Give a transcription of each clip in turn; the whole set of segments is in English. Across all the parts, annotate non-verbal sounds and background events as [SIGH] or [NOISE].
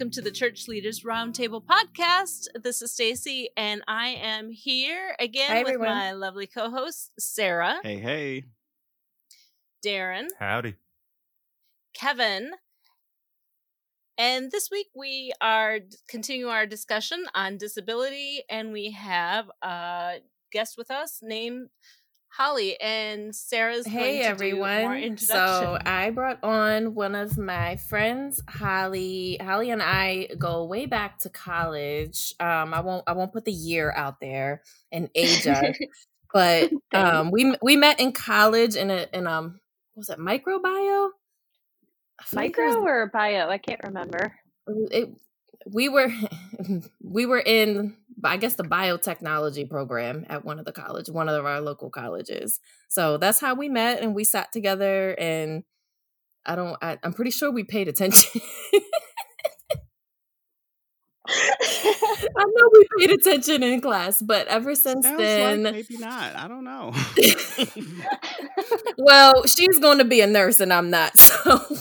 Welcome to the Church Leaders Roundtable podcast. This is Stacy, and I am here again Hi, with everyone. my lovely co-host Sarah, Hey, hey. Darren, Howdy. Kevin. And this week we are d- continuing our discussion on disability, and we have a guest with us named Holly. And Sarah's Hey going to do more everyone. So I brought on one of my friends, Holly. Holly and I go way back to college. Um, I won't I won't put the year out there and age us, [LAUGHS] but um, we we met in college in a in um what was it microbio? I feel like it was- Micro or bio? I can't remember. it, we were [LAUGHS] we were in I guess the biotechnology program at one of the college, one of our local colleges. So that's how we met and we sat together and I don't I, I'm pretty sure we paid attention. I know we paid attention in class, but ever since Sounds then like maybe not. I don't know. [LAUGHS] well, she's going to be a nurse and I'm not. So [LAUGHS]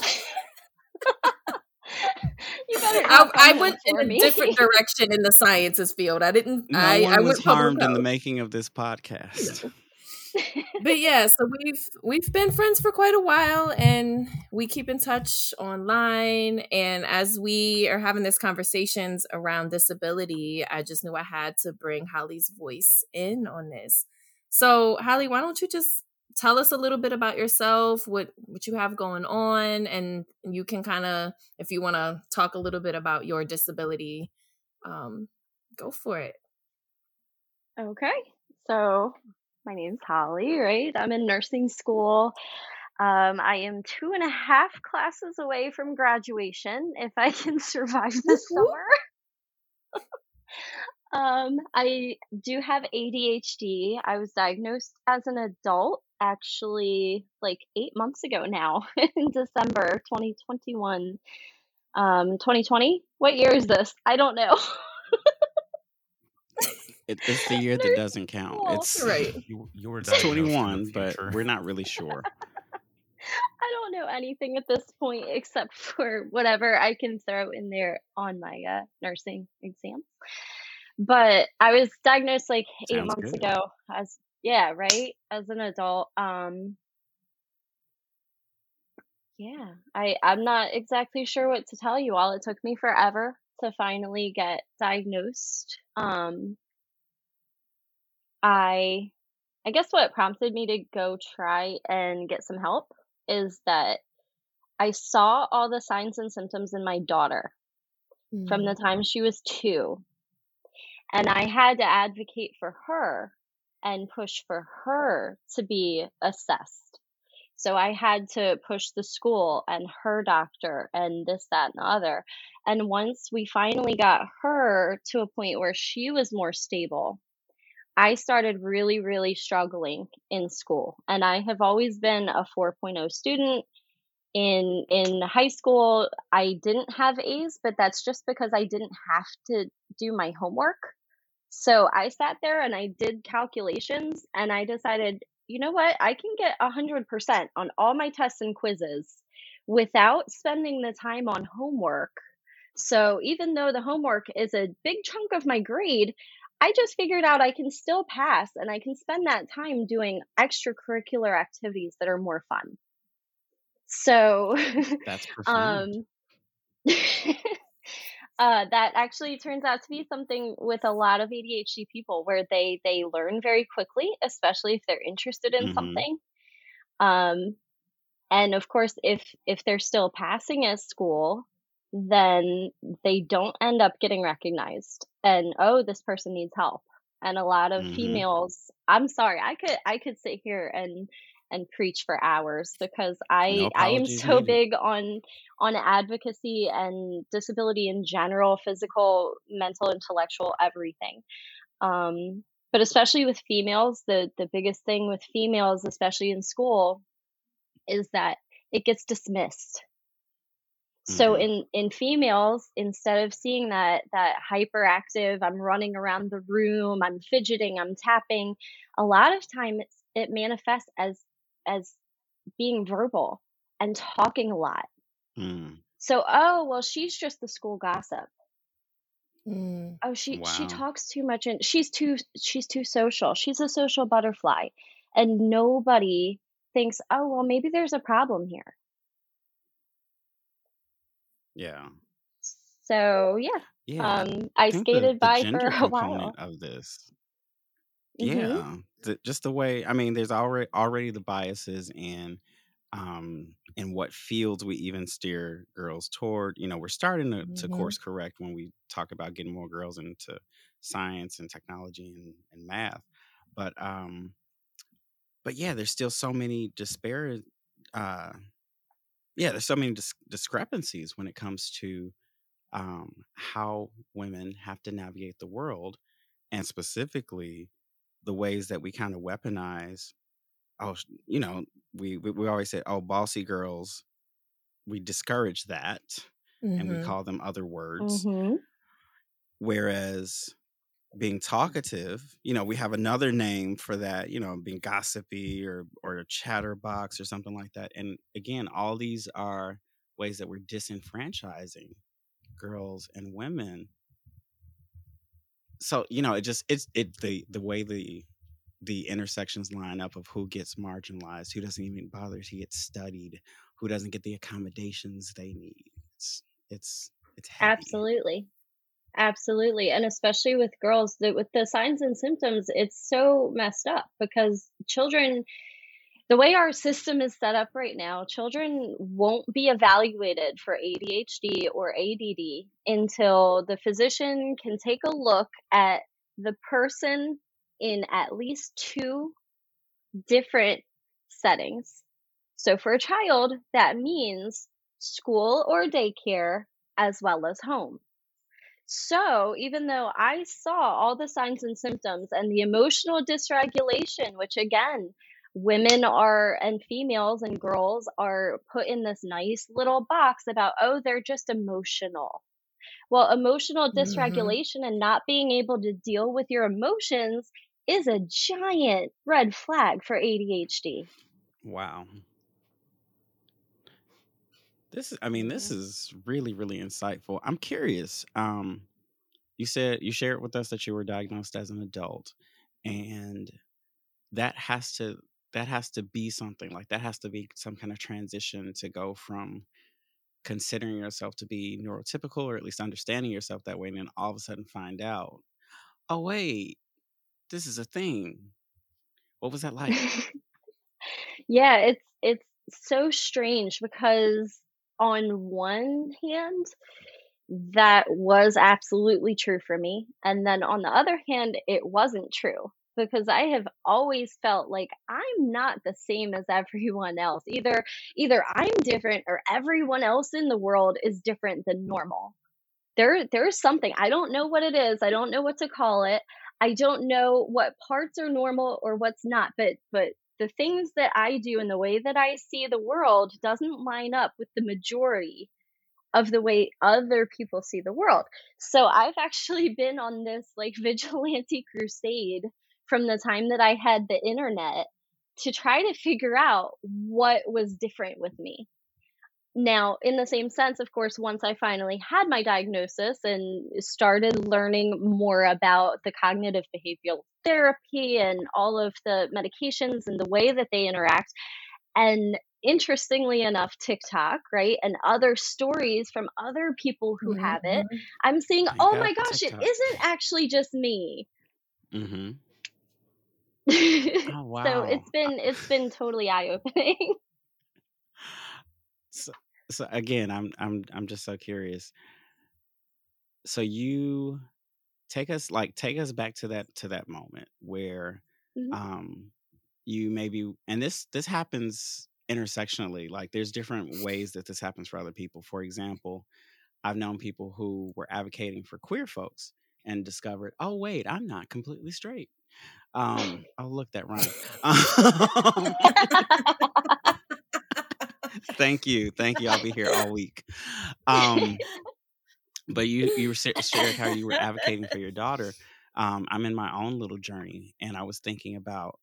you better. I, I went in for a me. different direction in the sciences field. I didn't. no I, one I was went harmed in the making of this podcast. [LAUGHS] but yeah, so we've we've been friends for quite a while, and we keep in touch online. And as we are having these conversations around disability, I just knew I had to bring Holly's voice in on this. So, Holly, why don't you just tell us a little bit about yourself, what what you have going on, and you can kind of, if you want to talk a little bit about your disability, um, go for it. Okay, so my name's Holly. Right, I'm in nursing school. Um, I am two and a half classes away from graduation if I can [LAUGHS] survive the whoop. summer. [LAUGHS] Um, I do have ADHD. I was diagnosed as an adult actually like eight months ago now [LAUGHS] in December 2021. Um, 2020? What year is this? I don't know. [LAUGHS] It, it's the year that doesn't count. school. It's Right. You, you were it's diagnosed in the 21, but we're not really [LAUGHS] sure. I don't know anything at this point except for whatever I can throw in there on my uh, nursing exam. But I was diagnosed like eight Sounds months good. ago as yeah, right? As an adult. Um yeah, I I'm not exactly sure what to tell you all. It took me forever to finally get diagnosed. Um I I guess what prompted me to go try and get some help is that I saw all the signs and symptoms in my daughter from the time she was two. And I had to advocate for her and push for her to be assessed. So I had to push the school and her doctor and this, that, and the other. And once we finally got her to a point where she was more stable, I started really, really struggling in school. And I have always been a 4.0 student. In in high school, I didn't have A's, but that's just because I didn't have to do my homework. So I sat there and I did calculations and I decided, you know what? I can get 100% on all my tests and quizzes without spending the time on homework. So even though the homework is a big chunk of my grade, I just figured out I can still pass and I can spend that time doing extracurricular activities that are more fun. So That's [LAUGHS] profound. um [LAUGHS] uh that actually turns out to be something with a lot of ADHD people where they they learn very quickly especially if they're interested in Mhm. something um and of course if if they're still passing at school then they don't end up getting recognized and oh this person needs help and a lot of Mhm. females i'm sorry i could i could sit here and and preach for hours because i No i am so needed. big on on advocacy and disability in general physical mental intellectual everything um but especially with females the the biggest thing with females especially in school is that it gets dismissed so Mhm. in in females instead of seeing that that hyperactive i'm running around the room i'm fidgeting i'm tapping a lot of time it's, it manifests as as being verbal and talking a lot Mm. So, oh, well, she's just the school gossip. Mm. Oh, she she talks too much and she's too she's too social. She's a social butterfly. And nobody thinks, "Oh, well, maybe there's a problem here." Yeah. So, yeah. Yeah. Um, I I skated the by gender for a while. of this, Mhm. yeah, the, just the way, I mean, there's already already the biases and um in what fields we even steer girls toward. You know, we're starting to, to Mhm. course correct when we talk about getting more girls into science and technology and, and math. But um, but yeah, there's still so many disparate uh yeah, there's so many dis- discrepancies when it comes to um, how women have to navigate the world, and specifically the ways that we kind of weaponize. Oh, you know, we, we we always say, "Oh, bossy girls." We discourage that, and we Mhm. call them other words. Mhm. Whereas being talkative, you know, we have another name for that. You know, being gossipy or or a chatterbox or something like that. And again, all these are ways that we're disenfranchising girls and women so you know it just it's it the the way the the intersections line up of who gets marginalized who doesn't even bother to get studied who doesn't get the accommodations they need it's it's it's heavy Absolutely. Absolutely. And especially with girls that with the signs and symptoms, it's so messed up because children the way our system is set up right now, children won't be evaluated for ADHD or ADD until the physician can take a look at the person in at least two different settings. So for a child, that means school or daycare as well as home. So, even though I saw all the signs and symptoms and the emotional dysregulation, which again, women are and females and girls are put in this nice little box about, oh, they're just emotional. Well, emotional Mhm. dysregulation and not being able to deal with your emotions is a giant red flag for ADHD. wow this is i mean this Mhm. is really really insightful i'm curious um you said you shared with us that you were diagnosed as an adult and that has to that has to be something like that has to be some kind of transition to go from considering yourself to be neurotypical or at least understanding yourself that way and then all of a sudden find out oh wait this is a thing what was that [LAUGHS] like yeah, it's it's so strange because on one hand, that was absolutely true for me. And then on the other hand, it wasn't true because I have always felt like I'm not the same as everyone else. Either either I'm different or everyone else in the world is different than normal. There there's something I don't know what it is. I don't know what to call it. I don't know what parts are normal or what's not, but but the things that I do and the way that I see the world doesn't line up with the majority of the way other people see the world. So I've actually been on this like [LAUGHS] vigilante crusade from the time that I had the internet to try to figure out what was different with me. Now, in the same sense, of course, once I finally had my diagnosis and started learning more about the cognitive behavioral therapy and all of the medications and the way that they interact, and interestingly enough, TikTok, right, and other stories from other people who have it, Mhm. I'm seeing, oh my gosh, it tiktok isn't actually just me. mm-hmm [LAUGHS] oh wow so it's been it's been totally eye opening. so, so again i'm i'm i'm just so curious so you take us like take us back to that to that moment where Mhm. um you maybe and this this happens intersectionally like there's different ways that this happens for other people for example i've known people who were advocating for queer folks and discovered oh wait i'm not completely straight um [LAUGHS] oh look that rhyme [LAUGHS] um, [LAUGHS] thank you thank you i'll be here all week um but you you shared how you were advocating for your daughter um i'm in my own little journey and i was thinking about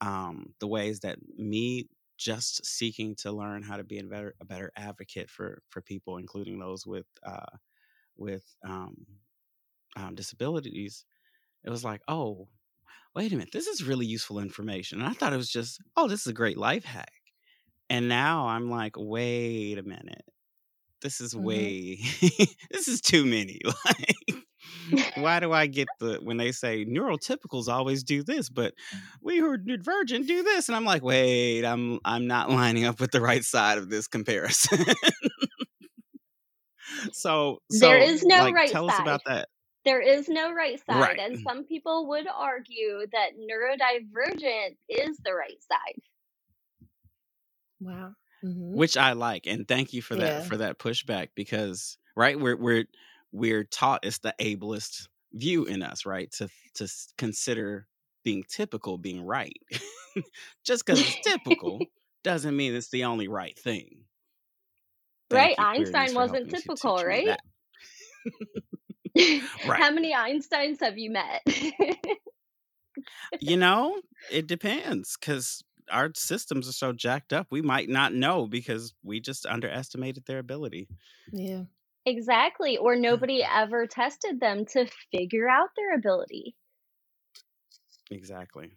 um the ways that me just seeking to learn how to be a better a better advocate for for people, including those with uh, with um, um, disabilities. It was like, oh, wait a minute, this is really useful information. And I thought it was just, oh, this is a great life hack. And now I'm like, wait a minute, this is Mhm. way, [LAUGHS] this is too many. [LAUGHS] Like, why do I get the when they say neurotypicals always do this, but we who are divergent do this, and I'm like, wait, I'm I'm not lining up with the right side of this comparison. [LAUGHS] so, There so is no like, right tell us about that. There is no right side, Right. and some people would argue that neurodivergent is the right side. Wow. hmm which I like, and thank you for that Yeah. for that pushback because right we're we're we're taught it's the ableist view in us, right? To to consider being typical being right. [LAUGHS] Just because it's typical [LAUGHS] doesn't mean it's the only right thing. right? Thank you, Queerness, Einstein wasn't helping to teach typical, right? That. [LAUGHS] Right. How many Einsteins have you met? You know, it depends because our systems are so jacked up. We might not know because we just underestimated their ability. Yeah. exactly. Or nobody ever tested them to figure out their ability. Exactly.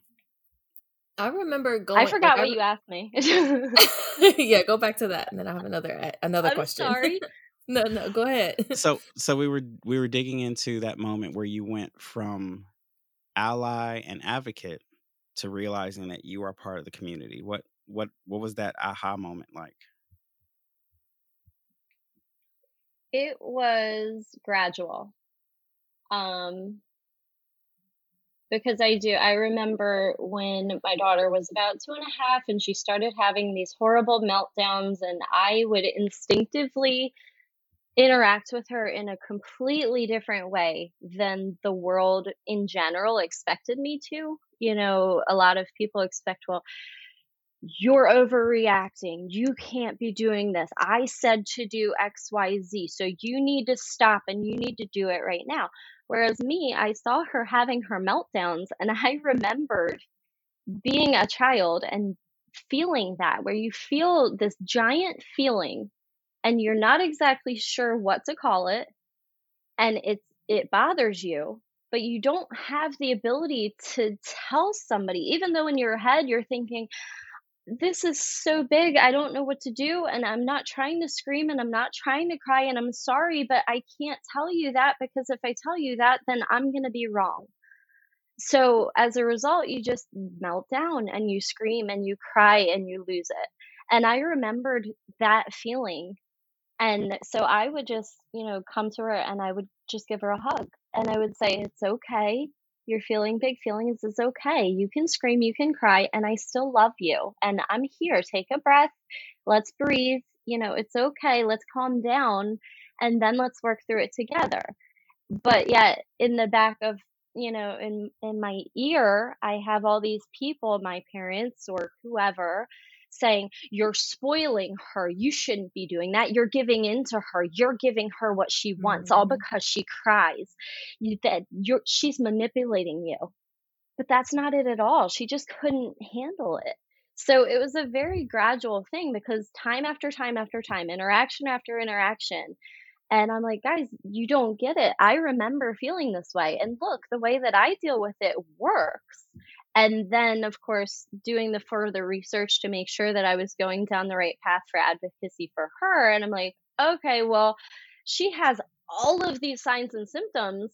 I remember going. I like, forgot I what re- you asked me. [LAUGHS] yeah, go back to that, and then I have another another I'm question. sorry. No, no, go ahead. [LAUGHS] so so we were we were digging into that moment where you went from ally and advocate to realizing that you are part of the community what what what was that aha moment like It was gradual. Um, because I do, I remember when my daughter was about two and a half and she started having these horrible meltdowns, and I would instinctively interact with her in a completely different way than the world in general expected me to. You know, a lot of people expect, well, you're overreacting. You can't be doing this. I said to do XYZ. So you need to stop and you need to do it right now. Whereas me, I saw her having her meltdowns and [LAUGHS] I remembered being a child and feeling that, where you feel this giant feeling and you're not exactly sure what to call it and it's it bothers you but you don't have the ability to tell somebody. Even though in your head you're thinking this is so big i don't know what to do and i'm not trying to scream and i'm not trying to cry and i'm sorry but i can't tell you that because if i tell you that then i'm going to be wrong. So as a result you just melt down and you scream and you cry and you lose it. And i remembered that feeling and so I would just, you know, come to her and I would just give her a hug. And I would say, It's okay. You're feeling big feelings. It's okay. You can scream, you can cry, and I still love you. And I'm here. Take a breath. Let's breathe. You know, it's okay. Let's calm down. And then let's work through it together. But yet, in the back of, you know, in, in my ear, I have all these people, my parents or whoever, saying, You're spoiling her. You shouldn't be doing that. You're giving in to her. You're giving her what she wants, all Mhm. because she cries. You, that you're, she's manipulating you. But that's not it at all. She just couldn't handle it. So it was a very gradual thing because time after time after time, interaction after interaction, and I'm like, guys, you don't get it. I remember feeling this way. And look, the way that I deal with it works. And then, of course, doing the further research to make sure that I was going down the right path for advocacy for her. And I'm like, okay, well, she has all of these signs and symptoms.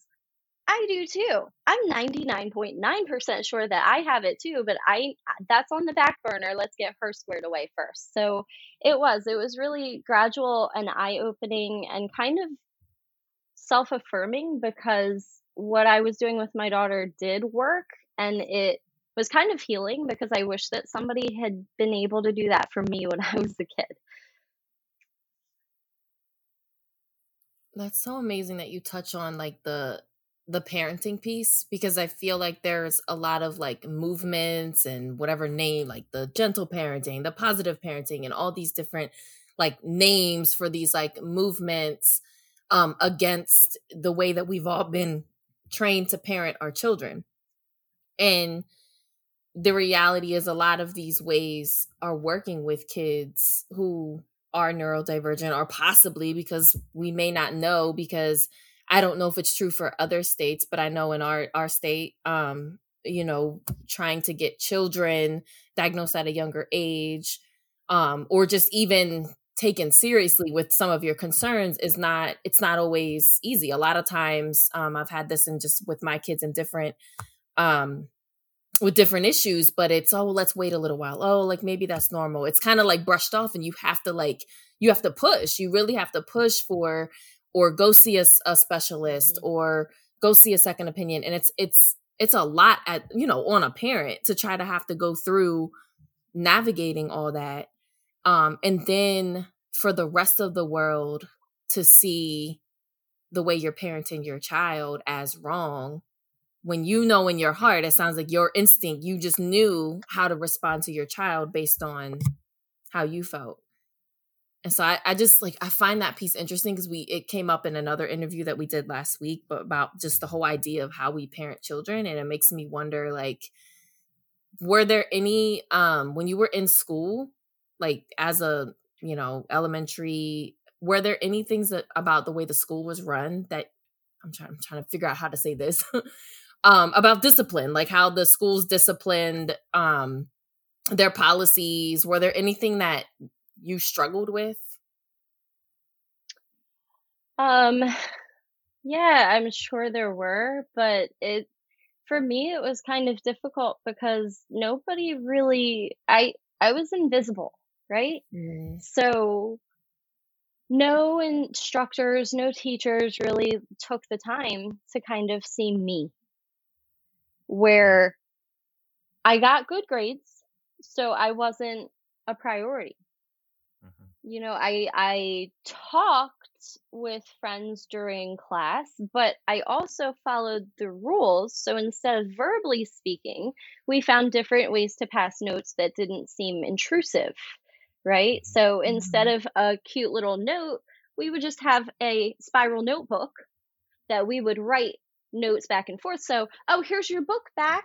I do too. I'm 99.9% sure that I have it too, but I that's on the back burner. Let's get her squared away first. So it was it was really gradual and eye-opening and kind of self-affirming because what I was doing with my daughter did work and it was kind of healing because I wish that somebody had been able to do that for me when [LAUGHS] I was a kid. That's so amazing that you touch on like the the parenting piece because I feel like there's a lot of like movements and whatever name like the gentle parenting, the positive parenting and all these different like names for these like movements um against the way that we've all been trained to parent our children. And the reality is a lot of these ways are working with kids who are neurodivergent or possibly because we may not know because I don't know if it's true for other states, but I know in our our state, um, you know, trying to get children diagnosed at a younger age, um, or just even taken seriously with some of your concerns is not it's not always easy. A lot of times, um, I've had this in just with my kids in different um with different issues, but it's oh, let's wait a little while. Oh, like maybe that's normal. It's kind of like brushed off, and you have to like you have to push. You really have to push for or go see a, a specialist mm-hmm. or go see a second opinion. And it's it's it's a lot at you know on a parent to try to have to go through navigating all that, um, and then for the rest of the world to see the way you're parenting your child as wrong when you know in your heart, it sounds like your instinct, you just knew how to respond to your child based on how you felt. And so I, I just like I find that piece interesting because we it came up in another interview that we did last week, but about just the whole idea of how we parent children. And it makes me wonder like, were there any um when you were in school, like as a you know, elementary, were there any things that about the way the school was run that I'm trying I'm trying to figure out how to say this [LAUGHS] um, about discipline, like how the schools disciplined um, their policies. Were there anything that you struggled with? Um, yeah, I'm sure there were, but it for me it was kind of difficult because nobody really I I was invisible, right? Mm. So no instructors, no teachers really took the time to kind of see me where I got good grades, so I wasn't a priority. Mm-hmm. You know, I I talked with friends during class, but I also followed the rules. So instead of verbally speaking, we found different ways to pass notes that didn't seem intrusive, right? Mm-hmm. So instead mm-hmm. of a cute little note, we would just have a spiral notebook that we would write notes back and forth. So, oh, here's your book back.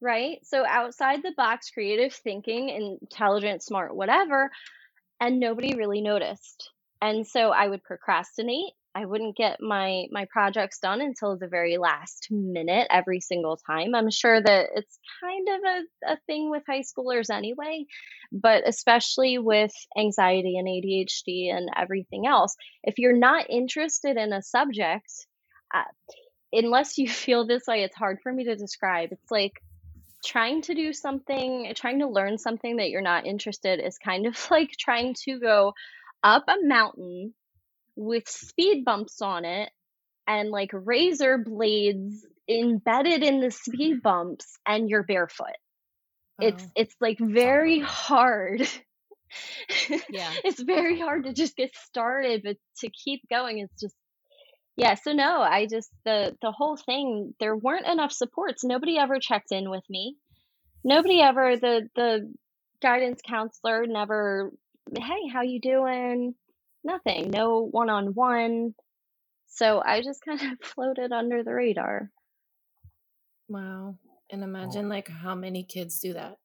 Right? So, outside the box, creative thinking, intelligent, smart, whatever. And nobody really noticed. And so I would procrastinate. I wouldn't get my my projects done until the very last minute every single time. I'm sure that it's kind of a, a thing with high schoolers anyway, but especially with anxiety and ADHD and everything else. If you're not interested in a subject, uh, unless you [LAUGHS] feel this way, it's hard for me to describe. It's like trying to do something, trying to learn something that you're not interested is kind of [LAUGHS] like trying to go up a mountain with speed bumps on it and like razor blades embedded in the speed bumps and you're barefoot. Oh. It's it's like very hard. yeah. [LAUGHS] it's very hard to just get started, but to keep going it's just yeah, so no, I just the the whole thing there weren't enough supports. Nobody ever checked in with me. Nobody ever the the guidance counselor never hey, how you doing? Nothing. No one-on-one. So I just [LAUGHS] kind of floated under the radar. Wow. And imagine like how many kids do that.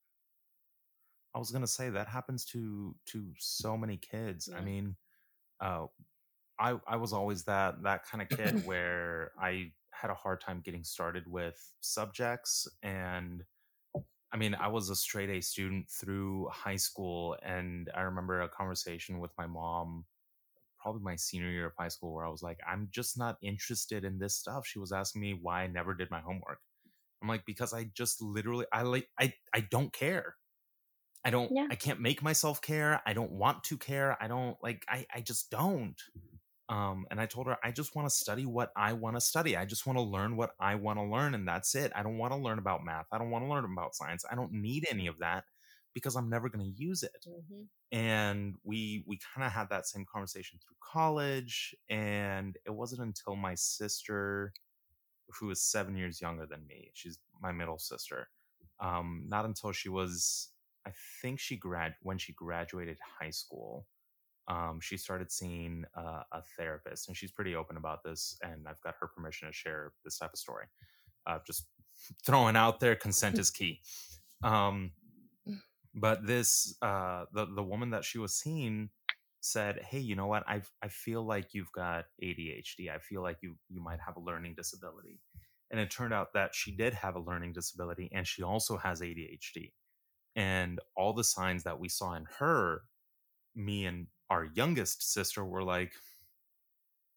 I was gonna say that happens to to so many kids. I mean, uh, I I was always that that kind of kid [CLEARS THROAT] where I had a hard time getting started with subjects and I mean, I was a straight A student through high school and I remember a conversation with my mom probably my senior year of high school where I was like, I'm just not interested in this stuff. She was asking me why I never did my homework. I'm like, because I just literally I like I I don't care. I don't yeah. I can't make myself care. I don't want to care. I don't like I I just don't. Um, and I told her, I just want to study what I want to study. I just want to learn what I want to learn. And that's it. I don't want to learn about math. I don't want to learn about science. I don't need any of that because I'm never going to use it. Mm-hmm. And we, we kind of had that same conversation through college. And it wasn't until my sister, who is seven years younger than me, she's my middle sister. Um, not until she was, I think she grad when she graduated high school um, she started seeing uh, a therapist, and she's pretty open about this. And I've got her permission to share this type of story, uh, just throwing out there consent is key. Um, but this uh, the the woman that she was seeing said, "Hey, you know what? I I feel like you've got ADHD. I feel like you you might have a learning disability." And it turned out that she did have a learning disability and she also has ADHD. And all the signs that we saw in her, me and our youngest sister were like,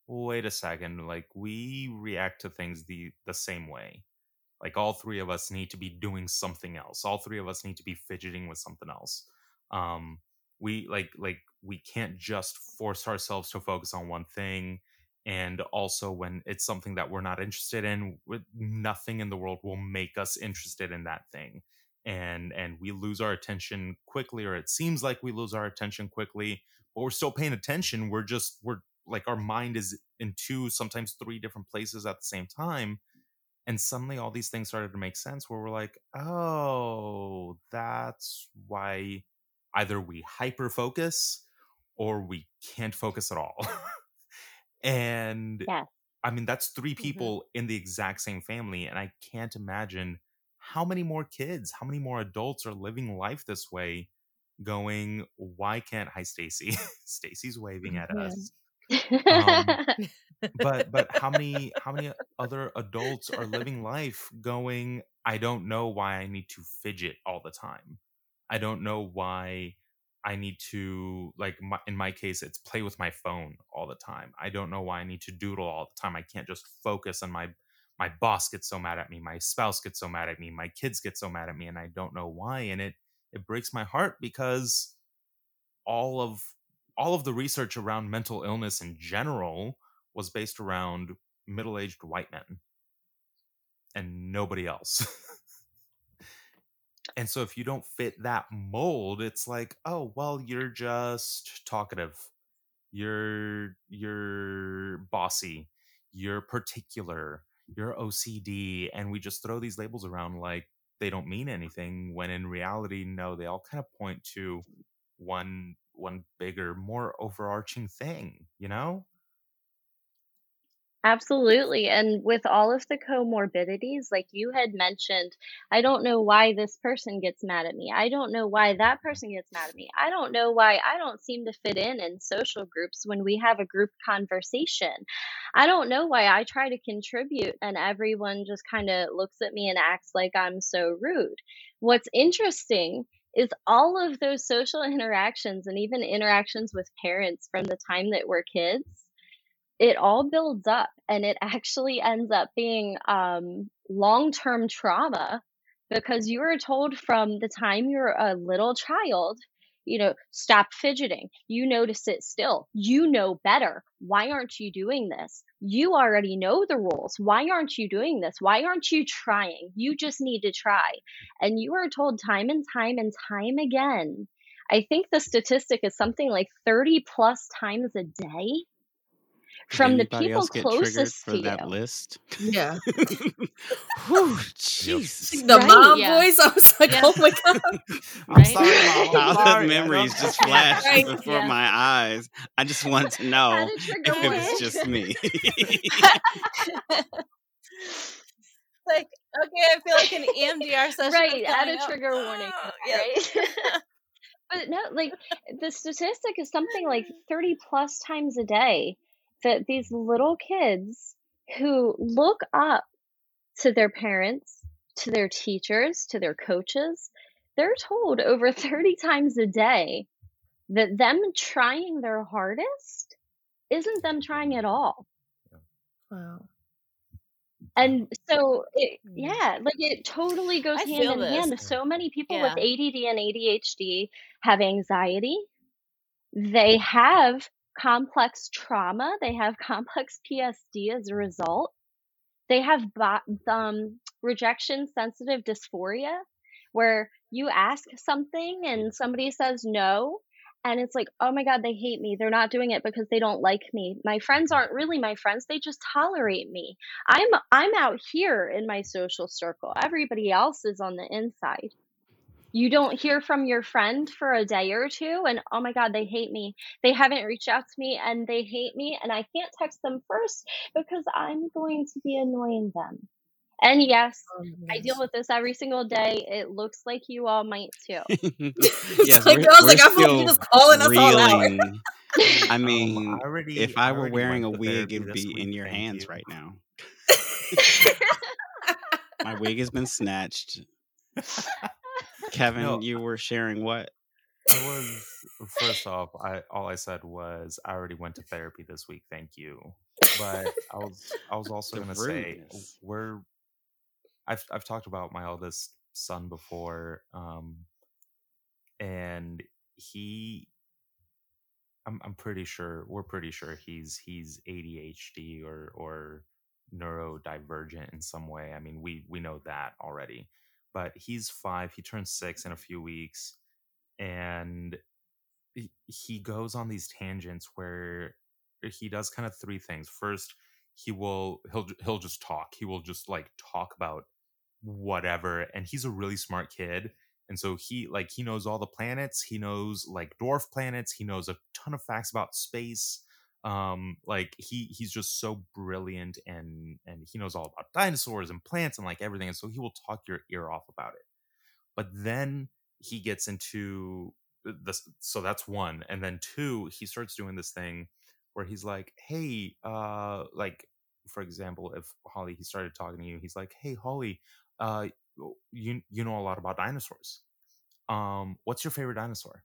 wait a second, like we react to things the the same way. Like all three of us need to be doing something else. All three of us need to be fidgeting with something else. Um, we like like we can't just force ourselves to focus on one thing and also when it's something that we're not interested in nothing in the world will make us interested in that thing and and we lose our attention quickly or it seems like we lose our attention quickly but we're still paying attention we're just we're like our mind is in two sometimes three different places at the same time and suddenly all these things started to make sense where we're like oh that's why either we hyper focus or we can't focus at all [LAUGHS] And yeah. I mean, that's 3 Mm-hmm. people in the exact same family. And I can't imagine how many more kids, how many more adults are living life this way, going, why can't hi Stacy? [LAUGHS] Stacy's waving at Yeah. us. Um, [LAUGHS] but but how many how many other adults are living life going, I don't know why I need to fidget all the time. I don't know why I need to like my, in my case it's play with my phone all the time. I don't know why I need to doodle all the time. I can't just focus and my my boss gets so mad at me, my spouse gets so mad at me, my kids get so mad at me and I don't know why and it it breaks my heart because all of all of the research around mental illness in general was based around middle-aged white men and nobody else. And so if you don't fit that mold, it's like, oh, well, you're just talkative. You're you're bossy. You're particular. You're OCD and we just throw these labels around like they don't mean anything when in reality no, they all kind of point to one one bigger, more overarching thing, you know? Absolutely. And with all of the comorbidities, like you had mentioned, I don't know why this person gets mad at me. I don't know why that person gets mad at me. I don't know why I don't seem to fit in in social groups when we have a group conversation. I don't know why I try to contribute and everyone just kind of looks at me and acts like I'm so rude. What's interesting is all of those social [LAUGHS] interactions and even interactions with parents from the time that we're kids it all builds up and it actually ends up being um, long-term trauma because you are told from the time you're a little child you know stop fidgeting. You notice it still. You know better. Why aren't you doing this? You already know the rules. Why aren't you doing this? Why aren't you trying? You just need to try. And you are told time and time and time again. I think the statistic is something like 30 plus times a day from the people else get closest for to that you. list? Yeah. [LAUGHS] Whew, jeez. The Right, mom yeah. voice, [LAUGHS] I was like, Yeah. oh my [LAUGHS] God. I'm Right? sorry, Mom. I'm Childhood memories just flashed Right. before Yeah. my eyes. I just wanted to know Add a trigger if it was just me. like, okay, I feel like an EMDR session. is right add coming a up. trigger warning ah, Oh, yeah. right but no like the statistic is something like 30 plus times a day that these little kids who look up to their parents to their teachers to their coaches they're told over [LAUGHS] 30 times a day that them trying their hardest isn't them trying at all Wow. And so, it, Mm. yeah, like it totally goes I hand in this. hand. So many people Yeah. with ADD and ADHD have anxiety. They have complex trauma. They have [LAUGHS] complex PTSD as a result. They have um, rejection sensitive dysphoria, where you ask something and somebody says no. And it's like, oh my God, they hate me. They're not doing it because they don't like me. My friends aren't really my friends. They just tolerate me. I'm I'm out here in my social circle. Everybody else is on the inside. You don't hear from your friend for a day or two and oh my god, they hate me. They haven't reached out to me and they hate me and I can't text them first because I'm going to be annoying them. And yes, oh, I deal with this every single day. It looks like you all might too. [LAUGHS] [LAUGHS] yes, like, we're, I was like, I feel like just calling us all out. I um, [LAUGHS] mean, um, I already, if I, were wearing a wig, it'd be in your hands you. right now. My wig has been snatched. Kevin, no, you were sharing what? I was first off, I all I said was I already went to therapy this week, thank you. But I was I was [LAUGHS] also gonna say we're I've I've talked about my eldest son before, um, and he I'm I'm pretty sure we're pretty sure he's he's ADHD or or neurodivergent in some way. I mean, we we know that already. But he's 5, he turns 6 in a few weeks and he, he goes on these tangents where he does kind of three things. First, he will he'll he'll just talk. He will just like talk about whatever and he's a really smart kid and so he like he knows all the planets. He knows like dwarf planets. He knows a ton of facts about space. Um, like he he's just so brilliant and and he knows all about dinosaurs and plants and like everything. And so he will talk your ear off about it. But then he gets into this. So that's one. And then two, he starts doing this thing where he's like, hey, uh, like for example, if Holly he started talking to you, he's like, hey Holly, uh, you you know a lot about dinosaurs. Um, what's your favorite dinosaur?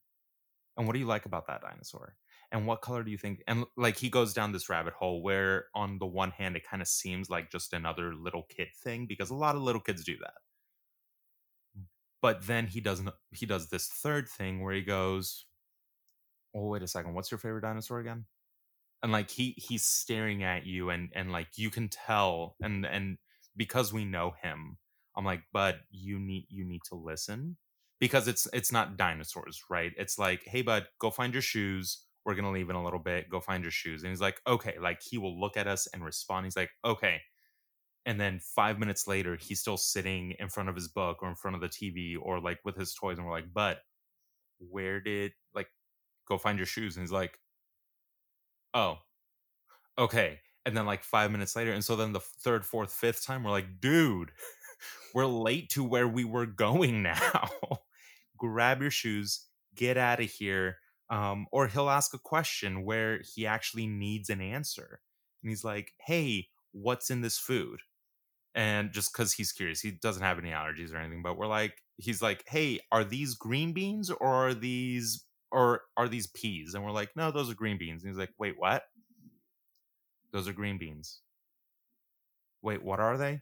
And what do you like about that dinosaur? And what color do you think? And like he goes down this rabbit hole where, on the one hand, it kind of seems like just another little kid thing because a lot of little kids do that. But then he doesn't. He does this third thing where he goes, "Oh, wait a second. What's your favorite dinosaur again?" And like he he's staring at you, and and like you can tell, and and because we know him, I'm like, but you need you need to listen because it's it's not dinosaurs, right? It's like, hey bud, go find your shoes. We're gonna leave in a little bit. Go find your shoes. And he's like, okay. Like he will look at us and respond. He's like, okay. And then five minutes later, he's still sitting in front of his book or in front of the TV or like with his toys, and we're like, bud, where did like go find your shoes? And he's like, oh, okay. And then like five minutes later, and so then the third, fourth, fifth time, we're like, dude [LAUGHS] we're late to where we were [LAUGHS] going now. Grab your shoes, get out of here. Um, or he'll ask a question where he actually needs an answer. And he's like, hey, what's in this food? And just because he's curious, he doesn't have any allergies or anything, but we're like, he's like, hey, are these green beans or are these or are these peas? And we're like, no, those are green beans. And he's like, wait, what? Those are green beans. Wait, what are they?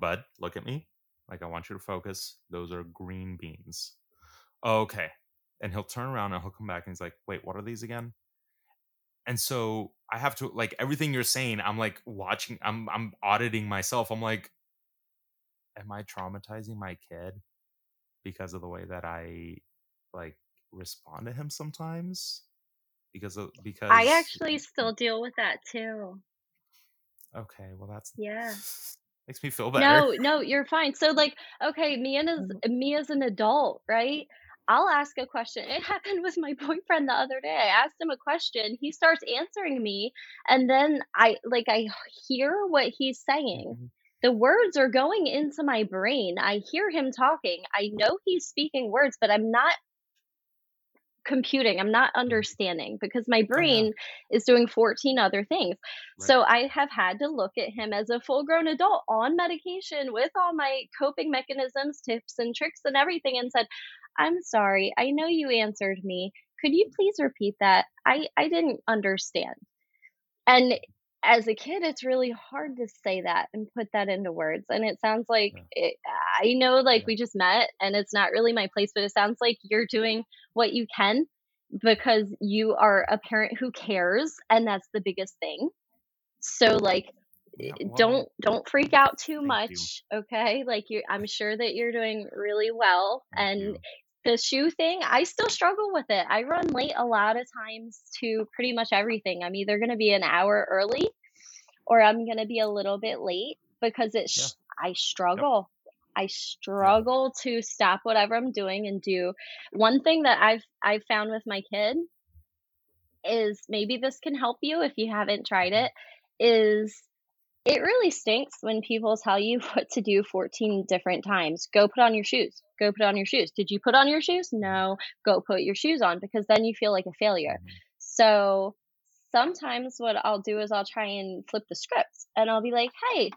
Bud, look at me. Like, I want you to focus. Those are green beans. Okay. And he'll turn around and he'll come back and he's like, wait, what are these again? And so I have to like everything you're saying, I'm like watching, I'm I'm auditing myself. I'm like, am I traumatizing my kid because of the way that I like respond to him sometimes? Because of because I actually still deal with that too. Okay, well that's yeah. [SIGHS] Makes me feel better. No, no, you're fine. So like, okay, me and as mm-hmm. me as an adult, right? I'll ask a question. It happened with my [LAUGHS] boyfriend the other day. I asked him a question. He starts answering me, and then I like I hear what he's saying. Mm-hmm. The words are going into my brain. I hear him talking. I know he's speaking words, but I'm not computing. I'm not understanding because my brain is doing 14 other things. Right. So I have had to look at him as a full grown adult on medication with all my coping mechanisms, tips, and tricks and everything and said, I'm sorry. I know you answered me. Could you please repeat that? I, I didn't understand. And as a kid, it's really hard to say that and put that into words. And it sounds like yeah. it, I know, like yeah. we just met and it's not really my place, but it sounds like you're doing what you can because you are a parent who cares. And that's the biggest thing. So, like, yeah, eh, well, don't don't freak out too much you. okay like you i'm sure that you're doing really well thank and you the shoe thing, I still struggle with it. I run late a lot of times to pretty much everything. I'm either going to be an hour early or I'm going to be a little bit late because it's yeah. I struggle. Yep. I struggle to stop whatever I'm doing and do. One thing that I've I've found with my kid is maybe this can help you if you haven't tried it is it really stinks when people tell you [LAUGHS] what to do 14 different times. Go put on your shoes. Go put on your shoes. Did you put on your shoes? No. Go put your shoes on because then you feel like a failure. Mm-hmm. So sometimes what I'll do is I'll try and flip the script and I'll be like, hey,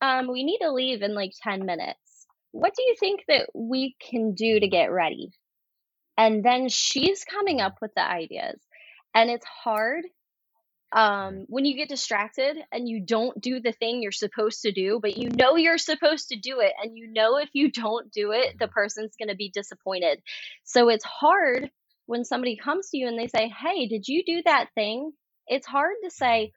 um, we need to leave in like 10 minutes. What do you think that we can do to get ready? And then she's coming up with the ideas. And it's hard um, when you get distracted and you don't do the thing you're supposed to do, but you know you're supposed to do it, and you know if you don't do it, the person's going to be disappointed. So it's hard when somebody comes to you and they say, Hey, did you do that thing? It's hard to say,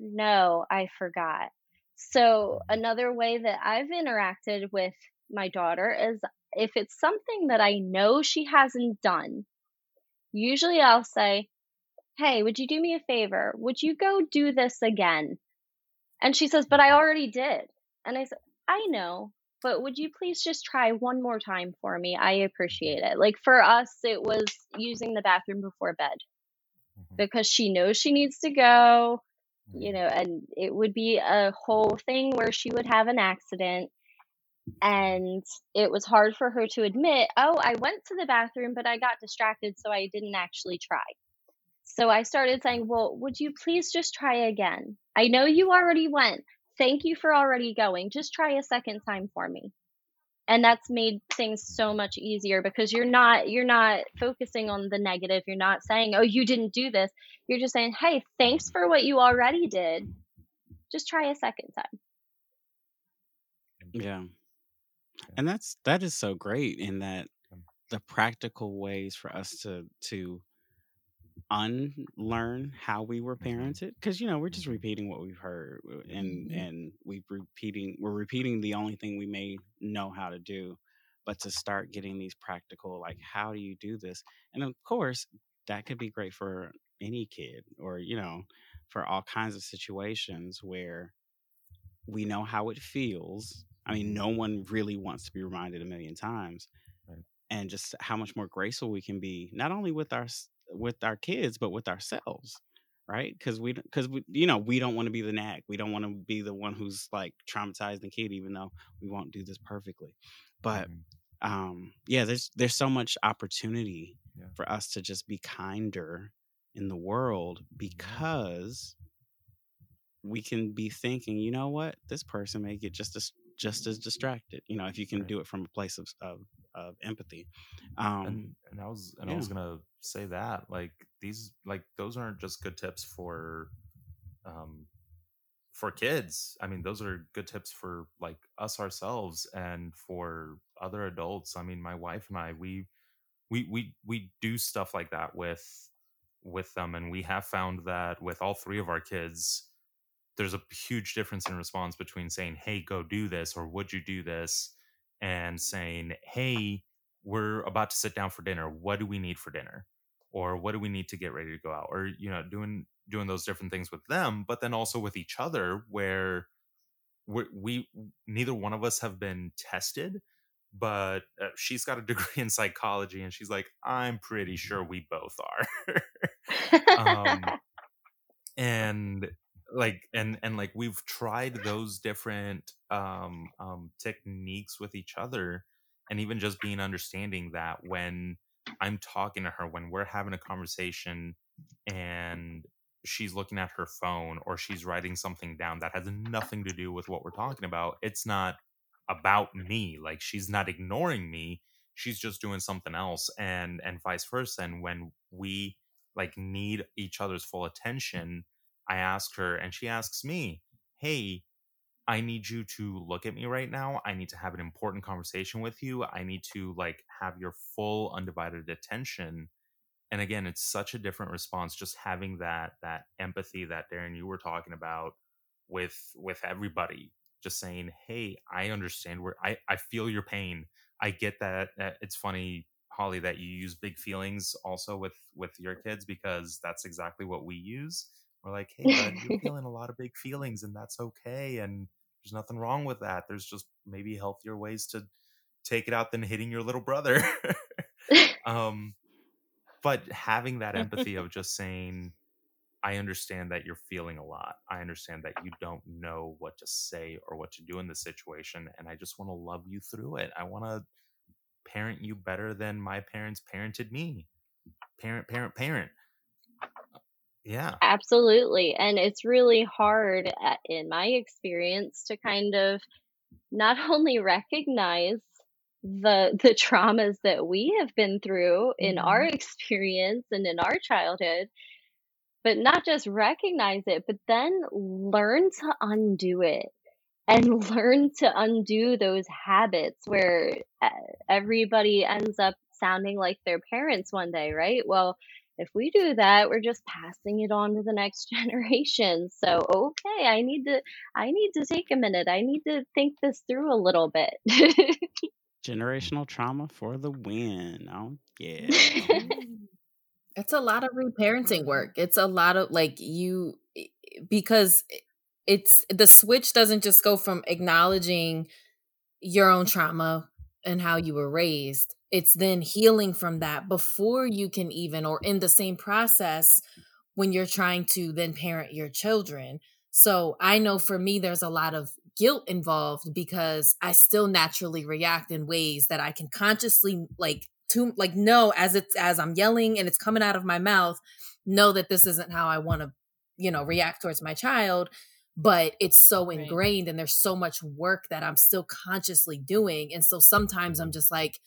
No, I forgot. So another way that I've interacted with my daughter is if it's something that I know she hasn't done, usually I'll say, Hey, would you do me a favor? Would you go do this again? And she says, But I already did. And I said, I know, but would you please just try one more time for me? I appreciate it. Like for us, it was using the bathroom before bed mm-hmm. because she knows she needs to go, you mm-hmm. know, and it would be a whole thing where she would have an accident. And it was hard for her to admit, oh, I went to the bathroom, but I got distracted, so I didn't actually try. So I started saying, Well, would you please just try again? I know you already went. Thank you for already going. Just try a second time for me. And that's made things so much easier because you're not you're not focusing on the negative. You're not saying, "Oh, you didn't do this." You're just saying, "Hey, thanks for what you already did. Just try a second time." Yeah. And that's that is so great in that the practical ways for us to to unlearn how we were mm-hmm. parented because you know we're just mm-hmm. repeating what we've heard and mm-hmm. and we repeating we're repeating the only thing we may know how to do but to start getting these practical like how do you do this and of course that could be great for any kid or you know for all kinds of situations where we know how it feels i mean no one really wants to be reminded a million times and just how much more graceful we can be not only with our with our kids, but with ourselves, right? Because we, because we, you know, we don't want to be the nag. We don't want to be the one who's like traumatized the kid, even though we won't do this perfectly. But mm-hmm. um, yeah, there's there's so much opportunity yeah. for us to just be kinder in the world mm-hmm. because we can be thinking, you know what, this person may get just as just as distracted. You know, if you can right. do it from a place of of, of empathy. Um, and, and I was and yeah. I was gonna say that like these like those aren't just good tips for um for kids i mean those are good tips for like us ourselves and for other adults i mean my wife and i we we we we do stuff like that with with them and we have found that with all three of our kids there's a huge difference in response between saying hey go do this or would you do this and saying hey we're about to sit down for dinner. What do we need for dinner? Or what do we need to get ready to go out? Or, you know, doing doing those different things with them, but then also with each other where we, we neither one of us have been tested, but uh, she's got a [LAUGHS] degree in psychology and she's like, I'm pretty sure we both are. [LAUGHS] [LAUGHS] um, and like and and like we've tried those different um um techniques with each other and even just being understanding that when I'm talking to her, when we're having a conversation and she's looking at her phone or she's writing something down that has nothing to do with what we're talking about, it's not about me. Like she's not ignoring me. She's just doing something else and and vice versa. And when we like need each other's full attention, I ask her and she asks me, Hey, I need you to look at me right now. I need to have an important conversation with you. I need to like have your full undivided attention. And again, it's such a different response just having that that empathy that Darren you were talking about with with everybody just saying, "Hey, I understand where I I feel your pain. I get that. It's funny Holly that you use big feelings also with with your kids because that's exactly what we use. We're like, hey, bud, you're [LAUGHS] feeling a lot of big feelings, and that's okay. And there's nothing wrong with that. There's just maybe healthier ways to take it out than hitting your little brother. [LAUGHS] [LAUGHS] um, but having that empathy of just saying, I understand that you're feeling a lot. I understand that you don't know what to say or what to do in the situation. And I just want to love you through it. I want to parent you better than my parents parented me. Parent, parent, parent. Yeah. Absolutely. And it's really hard, in my experience, to kind of not [LAUGHS] only recognize the the traumas that we have been through in our Mhm. experience and in our childhood but not just recognize it but then learn to undo it and [LAUGHS] learn to undo those habits where uh, everybody ends up sounding like their parents one day right well if we do that we're just passing it on to the next [LAUGHS] generation so okay i need to i need to take a minute i need to think this through a little bit [LAUGHS] Generational trauma for the win. Oh yeah. [LAUGHS] It's a lot of reparenting work. It's a lot of like you because it's the switch doesn't just go from acknowledging your own trauma and how you were raised. It's then healing from that before you can even or in the same process when you're trying to then parent your children. So I know for me there's a lot of guilt involved because I still naturally react in ways that I can consciously like to like know as it's as I'm yelling and it's coming out of my mouth, know that this isn't how I want to, you know, react towards my child. But it's so Right. ingrained and there's so much work that I'm still consciously doing. And so sometimes I'm just like,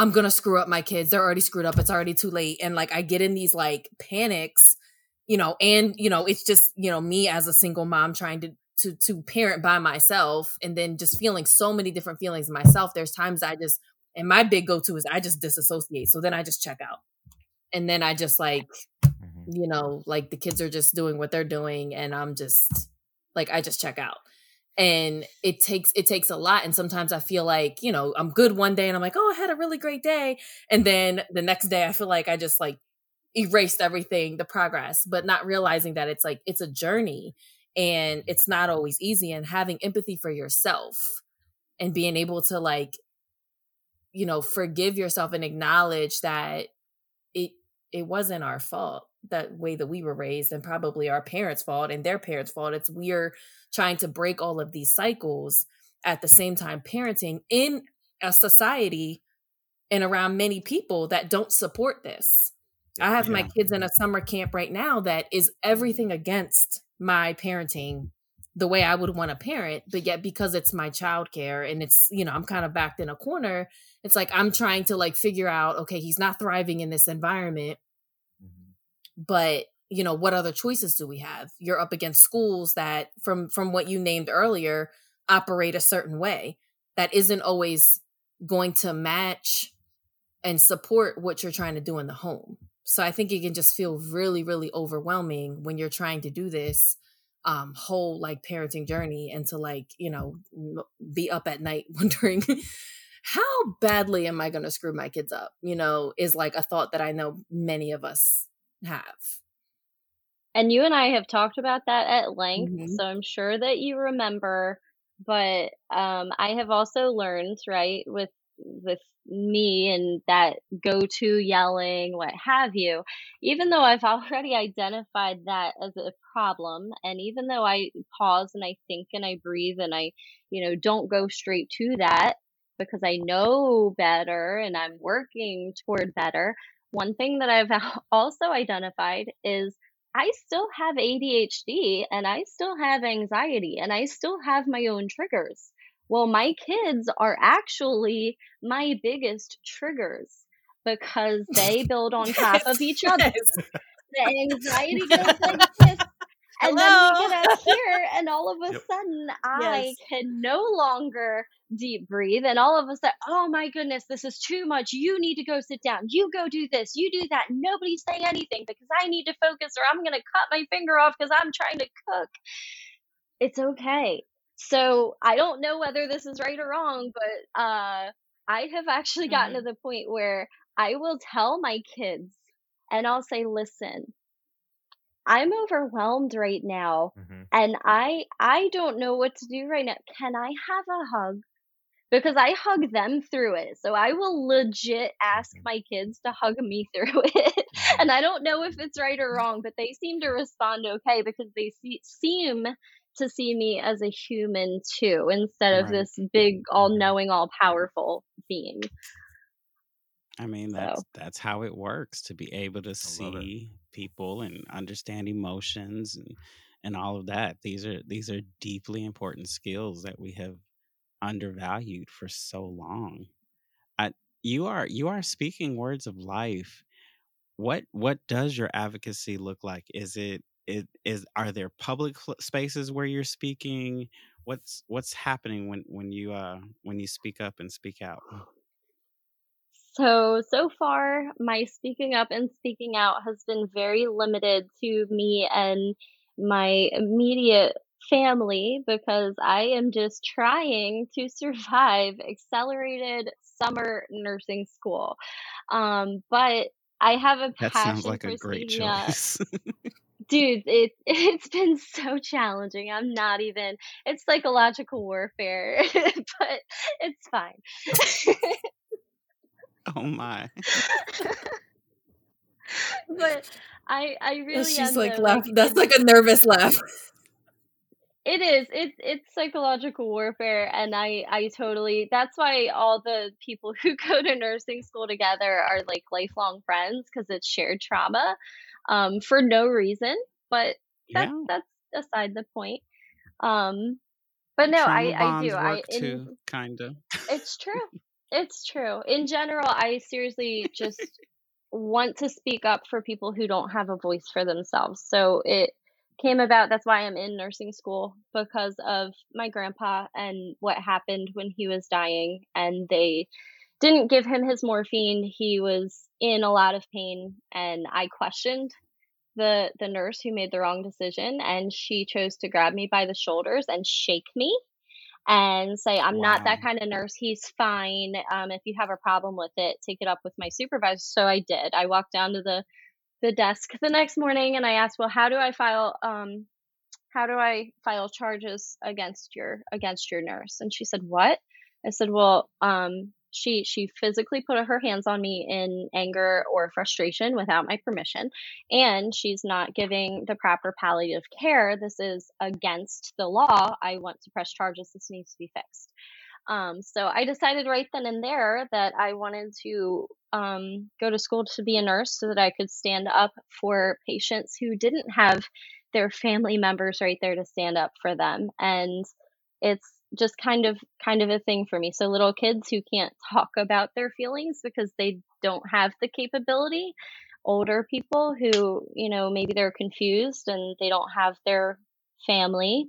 I'm gonna screw up my kids. They're already screwed up. It's already too late. And like I get in these like panics, you know, and you know, it's just, you know, me as a single mom trying to to to parent by myself and then just feeling so many different feelings myself. There's times I just and my big go-to is I just disassociate. So then I just check out. And then I just like, Mhm. you know, like the kids are just doing what they're doing and I'm just like I just check out. And it takes it takes a lot and sometimes I feel like, you know, I'm good one day and I'm like, "Oh, I had a really great day." And then the next day I feel like I just like erased everything, the progress, but not realizing that it's like it's a journey and it's not always easy and having empathy for yourself and being able to like you know forgive yourself and acknowledge that it it wasn't our fault that way that we were raised and probably our parents fault and their parents fault it's we're trying to break all of these cycles at the same time parenting in a society and around many people that don't support this I have my kids in a summer camp right now that is everything against my parenting the way I would want to parent, but yet because it's my childcare and it's, you know, I'm kind of backed in a corner, it's like I'm trying to like figure out, okay, he's not thriving in this environment, Mhm. but you know, what other choices do we have? You're up against schools that from from what you named earlier operate a certain way that isn't always going to match and support what you're trying to do in the home. So I think it can just feel really, really overwhelming when you're trying to do this um whole like parenting journey and to like, you know, be up at night [LAUGHS] wondering how badly am I going to screw my kids up? You know, is like a thought that I know many of us have. And you and I have talked about that at length, Mhm. so I'm sure that you remember. But um, I have also learned, right, with with me and that go-to yelling, what have you. Even though I've [LAUGHS] already identified that as a problem, and even though I pause and I think and I breathe and I, you know, don't go straight to that because I know better and I'm working toward better. One thing that I've [LAUGHS] also identified is I still have ADHD and I still have anxiety and I still have my own triggers. Well, my kids are actually my biggest triggers because they [LAUGHS] build on top of each other. Yes. The anxiety goes like this. And then we get up here, and all of a Yep. sudden, I Yes. can no longer deep breathe. And all of a sudden, oh my goodness, this is too much. You need to go sit down. You go do this. You do that. Nobody say anything because I need to focus or I'm going to cut my finger off because I'm trying to cook. It's okay. So I don't know whether this is right or wrong, but uh, I have actually gotten to the point where I will tell my kids and I'll say, listen, I'm overwhelmed right now Mhm. and I I don't know what to do right now. Can I have a hug? because I hug them through it. So I will legit ask my kids to hug me [LAUGHS] through it. and I don't know if it's right or wrong, but they seem to respond okay because they see, seem to see me as a human too, instead of right. this big, all knowing, all powerful being. I mean, that's so. that's how it works to be able to see people and understand emotions and and all of that. These are these are deeply important skills that we have undervalued for so long. I, you are you are speaking words of life. What what does your advocacy look like? Is it it is are there public spaces where you're speaking? What's what's happening when when you uh when you speak up and speak out? So, so far, my speaking up and speaking out has been very limited to me and my immediate family because I am just trying to survive accelerated summer nursing school. Um, but I have a That passion sounds like a great choice. [LAUGHS] Dude, it [LAUGHS] it's been so challenging. I'm not even. It's psychological warfare, [LAUGHS] but it's fine. [LAUGHS] oh my. but I I really She's like laugh. like That's like a nervous laugh. It is. It's it's psychological warfare, and I I totally. That's why all the people [LAUGHS] who go to nursing school together are like lifelong friends because it's shared trauma, um, for no reason. But that's Yeah. that's aside the point. Um, but no, Trauma I I do. I too, kinda. it's true. It's true. In general, I seriously just [LAUGHS] want to speak up for people who don't have a voice for themselves. So it came about that's why I'm in nursing school because of my grandpa and what happened when he was dying and they didn't give him his morphine. He was in a lot of pain and I questioned the the nurse who made the wrong decision and she chose to grab me by the shoulders and shake me and say i'm not that kind of nurse he's fine um, if you have a problem with it take it up with my supervisor. So i did. I walked down to the the desk the next morning and i asked well how do i file um how do i file charges against your against your nurse? And she said what? I said well um she she physically put her hands on me in anger or frustration without my permission. And she's not giving the proper palliative care. This is against the law. I want to press charges. This needs to be fixed. Um, so I decided right then and there that I wanted to um, go to school to be a nurse so that I could stand up for patients who didn't have their family members right there to stand up for them. And it's just kind of kind of a thing for me. So little kids who can't talk about their feelings because they don't have the capability, older people who, you know, maybe they're confused and they don't have their family,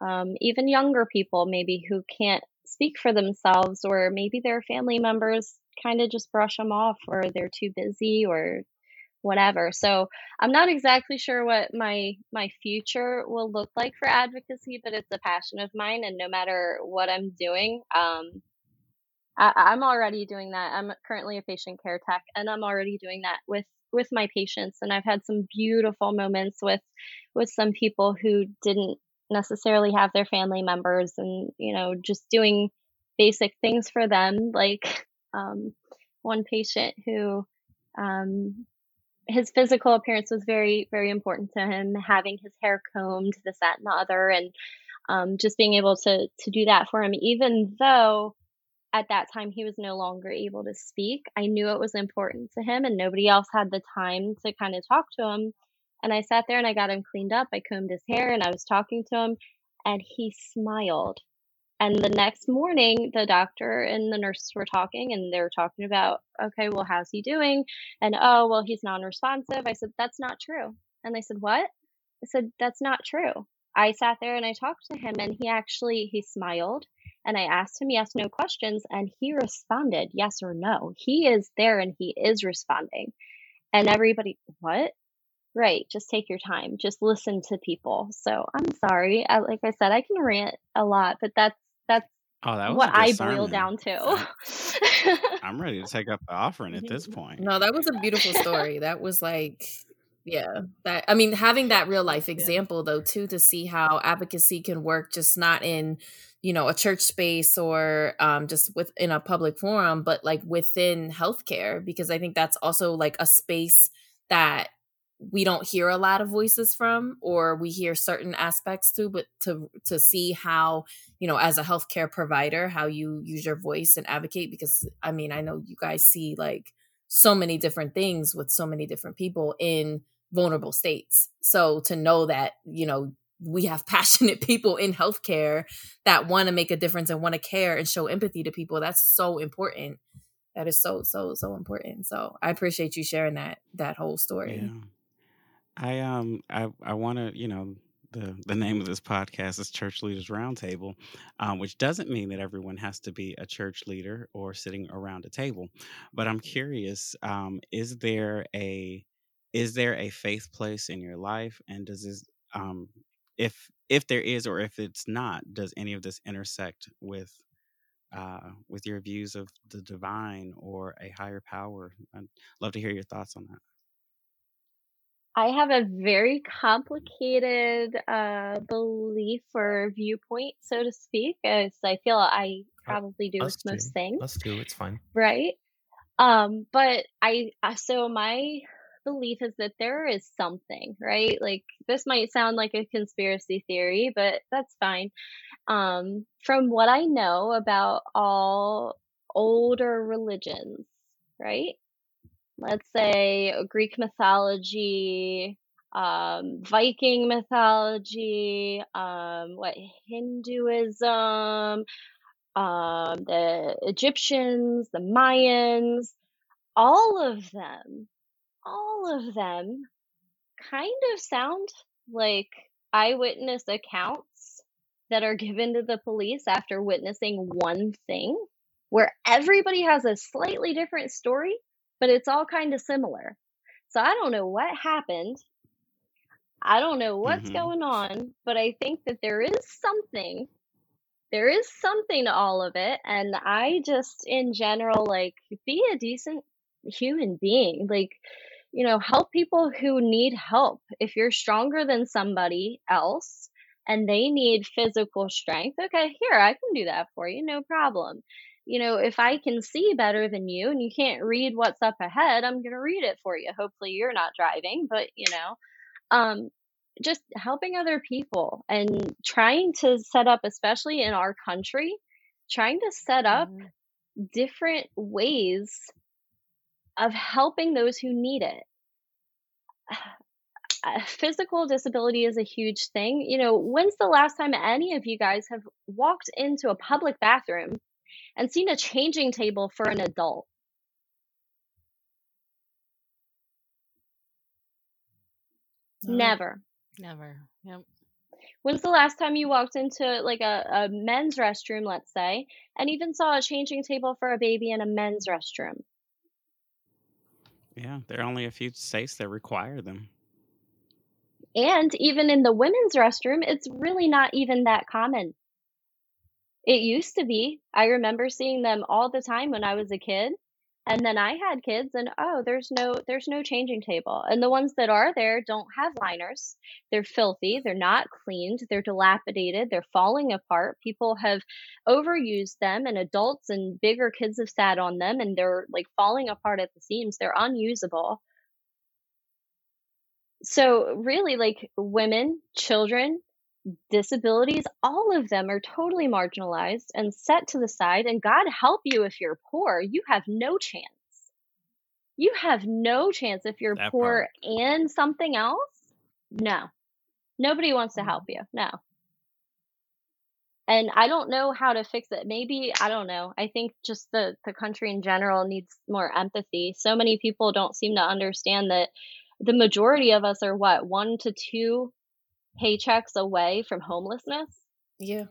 um, even younger people maybe who can't speak for themselves or maybe their family members kind of just brush them off or they're too busy or whatever. So I'm not exactly sure what my my future will look like for advocacy, but it's a passion of mine, and no matter what I'm doing, um, I, I'm already doing that. I'm currently a patient care tech, and I'm already doing that with with my patients. And I've had some beautiful moments with with some people who didn't necessarily have their family members, and you know, just doing basic things for them, like [LAUGHS] um, one patient who um, his physical appearance was very very important to him having his hair combed this that and the other and um, just being able to to do that for him. Even though at that time he was no longer able to speak i knew it was important to him and nobody else had the time to kind of talk to him. And i sat there and i got him cleaned up i combed his hair and i was talking to him and he smiled and the next morning, the doctor and the nurses were talking, and they were talking about, okay, well, how's he doing? And oh, well, he's non responsive. I said, that's not true. And they said, what? I said, that's not true. I sat there and I talked to him, and he actually he smiled, and I asked him yes, no questions, and he responded yes or no. He is there and he is responding. And everybody, what? Right, just take your time. Just listen to people. So I'm sorry. I, like I said, I can rant a lot, but that's that's Oh, that was what I boil down to. I'm [LAUGHS] I'm ready to take up the offering at this point. No, that was a beautiful story. That was like yeah that i mean having that real life example yeah. though too to see how advocacy can work just not in you know a church space or um, just within a public forum but like within healthcare because i think that's also like a space that we don't hear a lot of voices from or we hear certain aspects too but to to see how you know as a healthcare provider how you use your voice and advocate because i mean i know you guys see like so many different things with so many different people in vulnerable states. So to know that you know we have [LAUGHS] passionate people in healthcare that want to make a difference and want to care and show empathy to people that's so important. That is so so so important. So i appreciate you sharing that that whole story. Yeah. I um I I want to you know the the name of this podcast is Church Leaders Roundtable, um, which doesn't mean that everyone has to be a church leader or sitting around a table. But I'm curious: um, is there a is there a faith place in your life, and does this um, if if there is or if it's not, does any of this intersect with uh, with your views of the divine or a higher power? I'd love to hear your thoughts on that. I have a very complicated uh, belief or viewpoint, so to speak, as I feel I oh, probably do with most things. Us too. It's fine. Right. Um, but I uh, so my belief is that there is something, right? Like this might sound like a conspiracy theory, but that's fine. Um, from what I know about all older religions, right? Let's say Greek mythology, um, Viking mythology, um, what Hinduism, um, the Egyptians, the Mayans, all of them, all of them kind of sound like eyewitness accounts that are given to the police after witnessing one thing, where everybody has a slightly different story, but it's all kind of similar. So I don't know what happened. I don't know what's mm-hmm. going on, but I think that there is something. There is something to all of it. And I just, in general, like, be a decent human being. Like, you know, help people who need help. If you're stronger than somebody else and they need physical strength, okay, here, I can do that for you, no problem you know, if I can see better than you and you can't read what's up ahead, I'm going to read it for you. Hopefully you're not driving, but you know, um, just helping other people and trying to set up, especially in our country, trying to set up mm-hmm. different ways of helping those who need it. [SIGHS] Physical disability is a huge thing. You know, when's the last time any of you guys have walked into a public bathroom and seen a changing table for an adult. Oh, never. Never. Yep. When's the last time you walked into like a, a men's restroom, let's say, and even saw a changing table for a baby in a men's restroom? Yeah, there are only a few states that require them. And even in the women's restroom, it's really not even that common. It used to be. I remember seeing them all the time when I was a kid. And then I had kids and oh, there's no there's no changing table. And the ones that are there don't have liners. They're filthy, they're not cleaned, they're dilapidated, they're falling apart. People have overused them and adults and bigger kids have sat on them and they're like falling apart at the seams. They're unusable. So really like women, children, disabilities, all of them are totally marginalized and set to the side. And God help you if you're poor. You have no chance. You have no chance if you're that poor part. and something else. No. Nobody wants to help you. No. And I don't know how to fix it. Maybe, I don't know. I think just the, the country in general needs more empathy. So many people don't seem to understand that the majority of us are what, one to two paychecks away from homelessness. Yeah.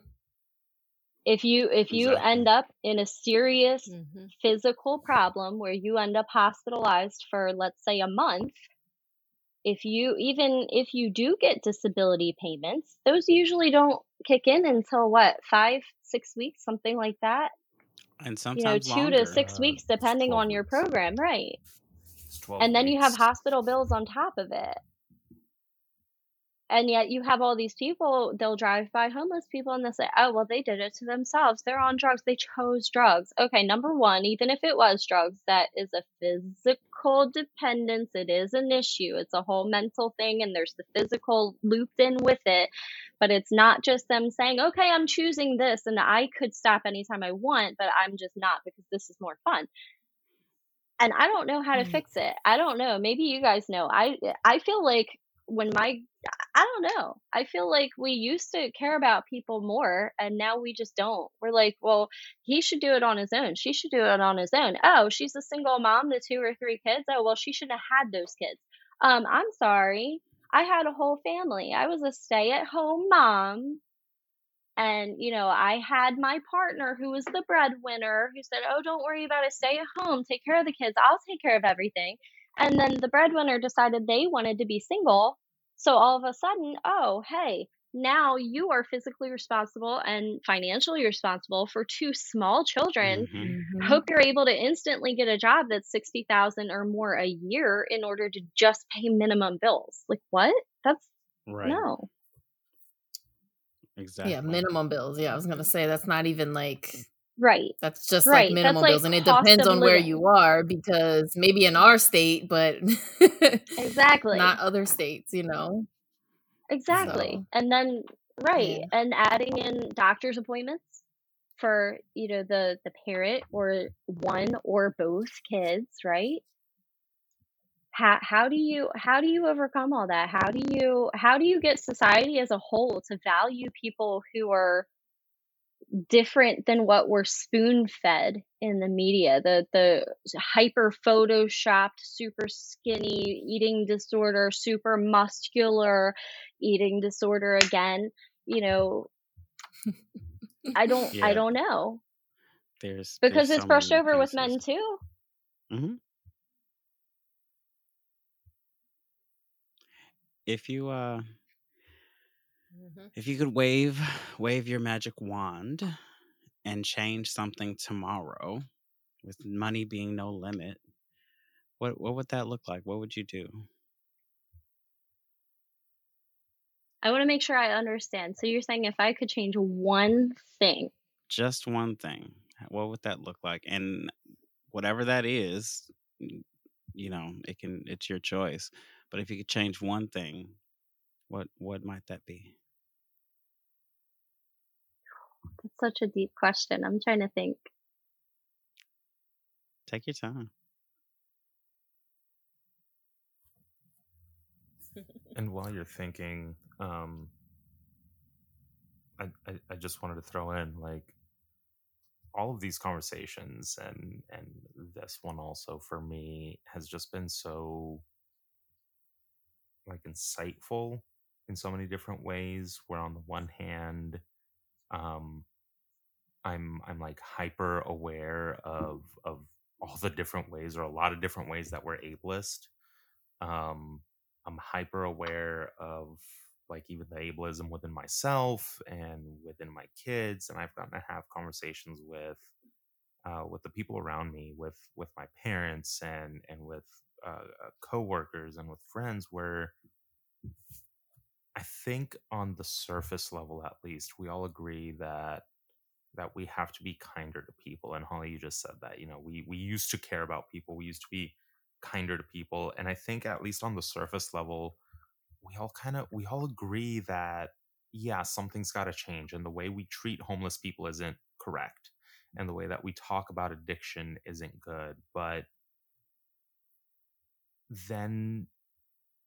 If you if you exactly. end up in a serious mm-hmm. physical problem where you end up hospitalized for let's say a month, if you even if you do get disability payments, those usually don't kick in until what, 5 6 weeks, something like that. And sometimes you know, 2 longer. to 6 weeks depending on your program, right? and then you have hospital bills on top of it and yet you have all these people they'll drive by homeless people and they'll say oh well they did it to themselves. They're on drugs. They chose drugs. Okay number one even if it was drugs that is a physical dependence. It is an issue. It's a whole mental thing and there's the physical looped in with it. But it's not just them saying okay i'm choosing this and i could stop anytime i want but i'm just not because this is more fun. And i don't know how to Mm. fix it. I don't know. Maybe you guys know. I i feel like when my I don't know. I feel like we used to care about people more and now we just don't. We're like, well, he should do it on his own. She should do it on his own. Oh, she's a single mom to two or three kids. Oh, well, she shouldn't have had those kids. Um, I'm sorry. I had a whole family. I was a stay-at-home mom. And, you know, I had my partner who was the breadwinner who said, Oh, don't worry about it. Stay at home. Take care of the kids. I'll take care of everything. And then the breadwinner decided they wanted to be single. So all of a sudden, oh, hey, now you are physically responsible and financially responsible for two small children. Mhm. Mhm. Hope you're able to instantly get a job that's 60,000 or more a year in order to just pay minimum bills. Like what? That's Right. no. Exactly. Yeah, minimum bills. Yeah, I was gonna say that's not even like Right. that's just Right, like minimum like bills, and it depends on where you are because maybe in our state, but [LAUGHS] Exactly. not other states. You know. Exactly. So And then right, yeah. and adding in doctor's appointments for, you know, the the parent or one or both kids, right? How how do you how do you overcome all that? How do you how do you get society as a whole to value people who are different than what we're spoon fed in the media. The the hyper photoshopped super skinny eating disorder super muscular eating disorder again you know i don't i don't know. There's because there's it's so brushed over with men too. Hmm If you uh Mhm. if you could wave wave your magic wand and change something tomorrow with money being no limit, what what would that look like? What would you do? i want to make sure i understand so you're saying if i could change one thing Just one thing. What would that look like? And whatever that is, you know, it can it's your choice. But if you could change one thing, what what might that be? That's such a deep question i'm trying to think Take your time. And while you're thinking, um, I, I, I just wanted to throw in like all of these conversations and and this one also for me has just been so like insightful in so many different ways where on the one hand um i'm i'm like hyper aware of of all the different ways or a lot of different ways that we're ableist. Um i'm hyper aware of like even the ableism within myself and within my kids and i've gotten to have conversations with uh, with the people around me with with my parents and and with uh, uh, coworkers and with friends where think on the surface level at least we all agree that that we have to be kinder to people and holly you just said that you know we we used to care about people we used to be kinder to people and i think at least on the surface level we all kind of we all agree that yeah something's got to change and the way we treat homeless people isn't correct and the way that we talk about addiction isn't good but then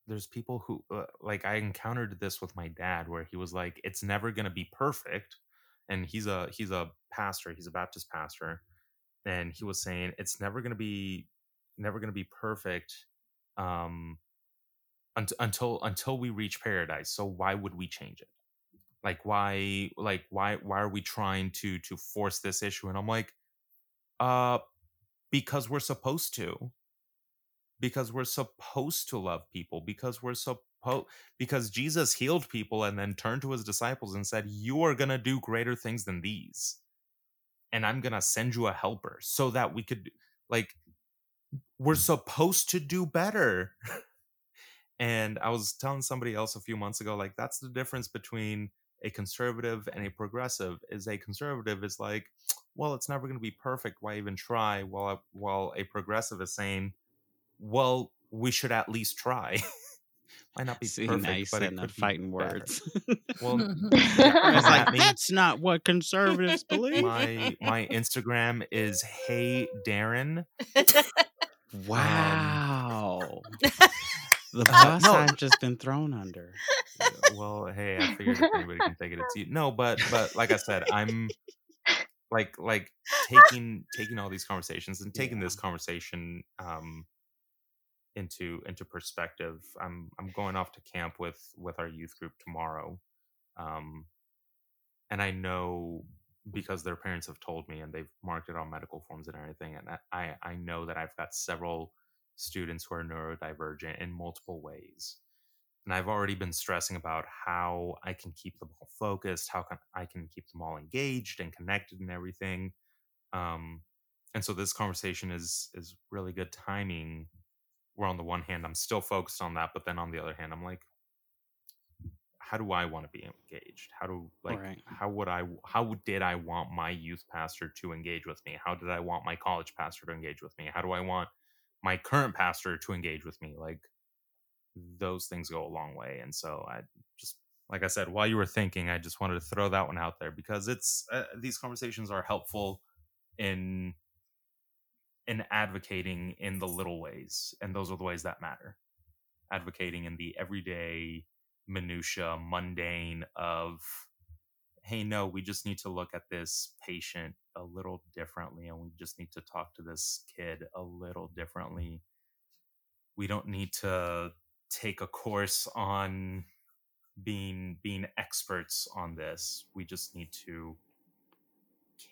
there's people who uh, like i encountered this with my dad where he was like it's never going to be perfect and he's a he's a pastor he's a baptist pastor and he was saying it's never going to be never going to be perfect um unt- until until we reach paradise so why would we change it? Like why like why why are we trying to to force this issue? And i'm like uh because we're supposed to because we're supposed to love people because we're supposed because jesus healed people and then turned to his disciples and said you are going to do greater things than these and i'm going to send you a helper so that we could like we're mm. supposed to do better. [LAUGHS] and I was telling somebody else a few months ago, like that's the difference between a conservative and a progressive. Is a conservative is like, [TSK] well, it's never going to be perfect. Why even try? While a, while a progressive is saying, well, we should at least try. [LAUGHS] Might not be See, perfect, you but it could fighting be words. Well, [LAUGHS] [LAUGHS] yeah, like, that's not what conservatives believe. my my Instagram is hey Darren. Um, Wow. The uh, bus no, I've just been thrown under. Yeah, well, hey, I figured if anybody can take it, it's you. No, but but like I said, I'm like like taking taking all these conversations and taking Yeah. this conversation um into into perspective. I'm I'm going off to camp with with our youth group tomorrow. Um and I know because their parents have told me and they've marked it on medical forms and everything and I I know that I've got several students who are neurodivergent in multiple ways and I've already been stressing about how I can keep them all focused, how can I can keep them all engaged and connected and everything. Um, and so this conversation is is really good timing. Where on the one hand I'm still focused on that, but then on the other hand I'm like, how do I want to be engaged? How do like Right. how would I how did I want my youth pastor to engage with me? How did I want my college pastor to engage with me? How do I want my current pastor to engage with me? Like those things go a long way and so i just like i said while you were thinking i just wanted to throw that one out there because it's uh, these conversations are helpful in in advocating in the little ways and those are the ways that matter. Advocating in the everyday minutia mundane of hey no we just need to look at this patient a little differently and we just need to talk to this kid a little differently. We don't need to take a course on being being experts on this. We just need to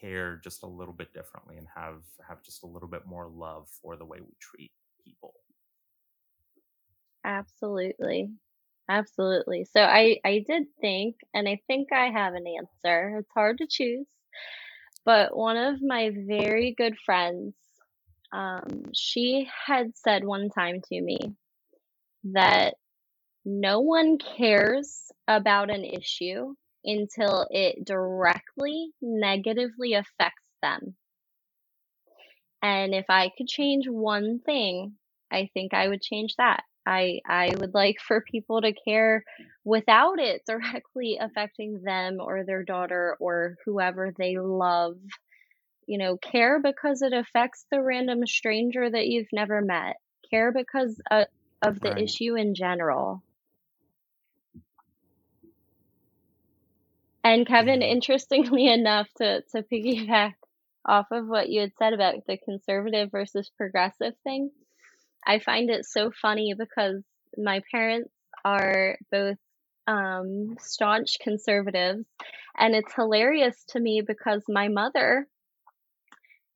care just a little bit differently and have have just a little bit more love for the way we treat people Absolutely. Absolutely. So I I did think and I think I have an answer. It's hard to choose, but one of my very good friends um she had said one time to me that no one cares about an issue until it directly negatively affects them. And if I could change one thing, I think I would change that. I I would like for people to care without it directly affecting them or their daughter or whoever they love. You know, care because it affects the random stranger that you've never met. Care because uh, of the Right. issue in general. And Kevin, interestingly [LAUGHS] enough, to to piggyback off of what you had said about the conservative versus progressive thing, I find it so funny because my parents are both um, staunch conservatives, and it's hilarious to me because my mother,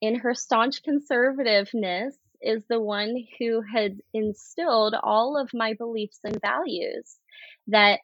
in her staunch conservativeness, is the one who had instilled all of my beliefs and values that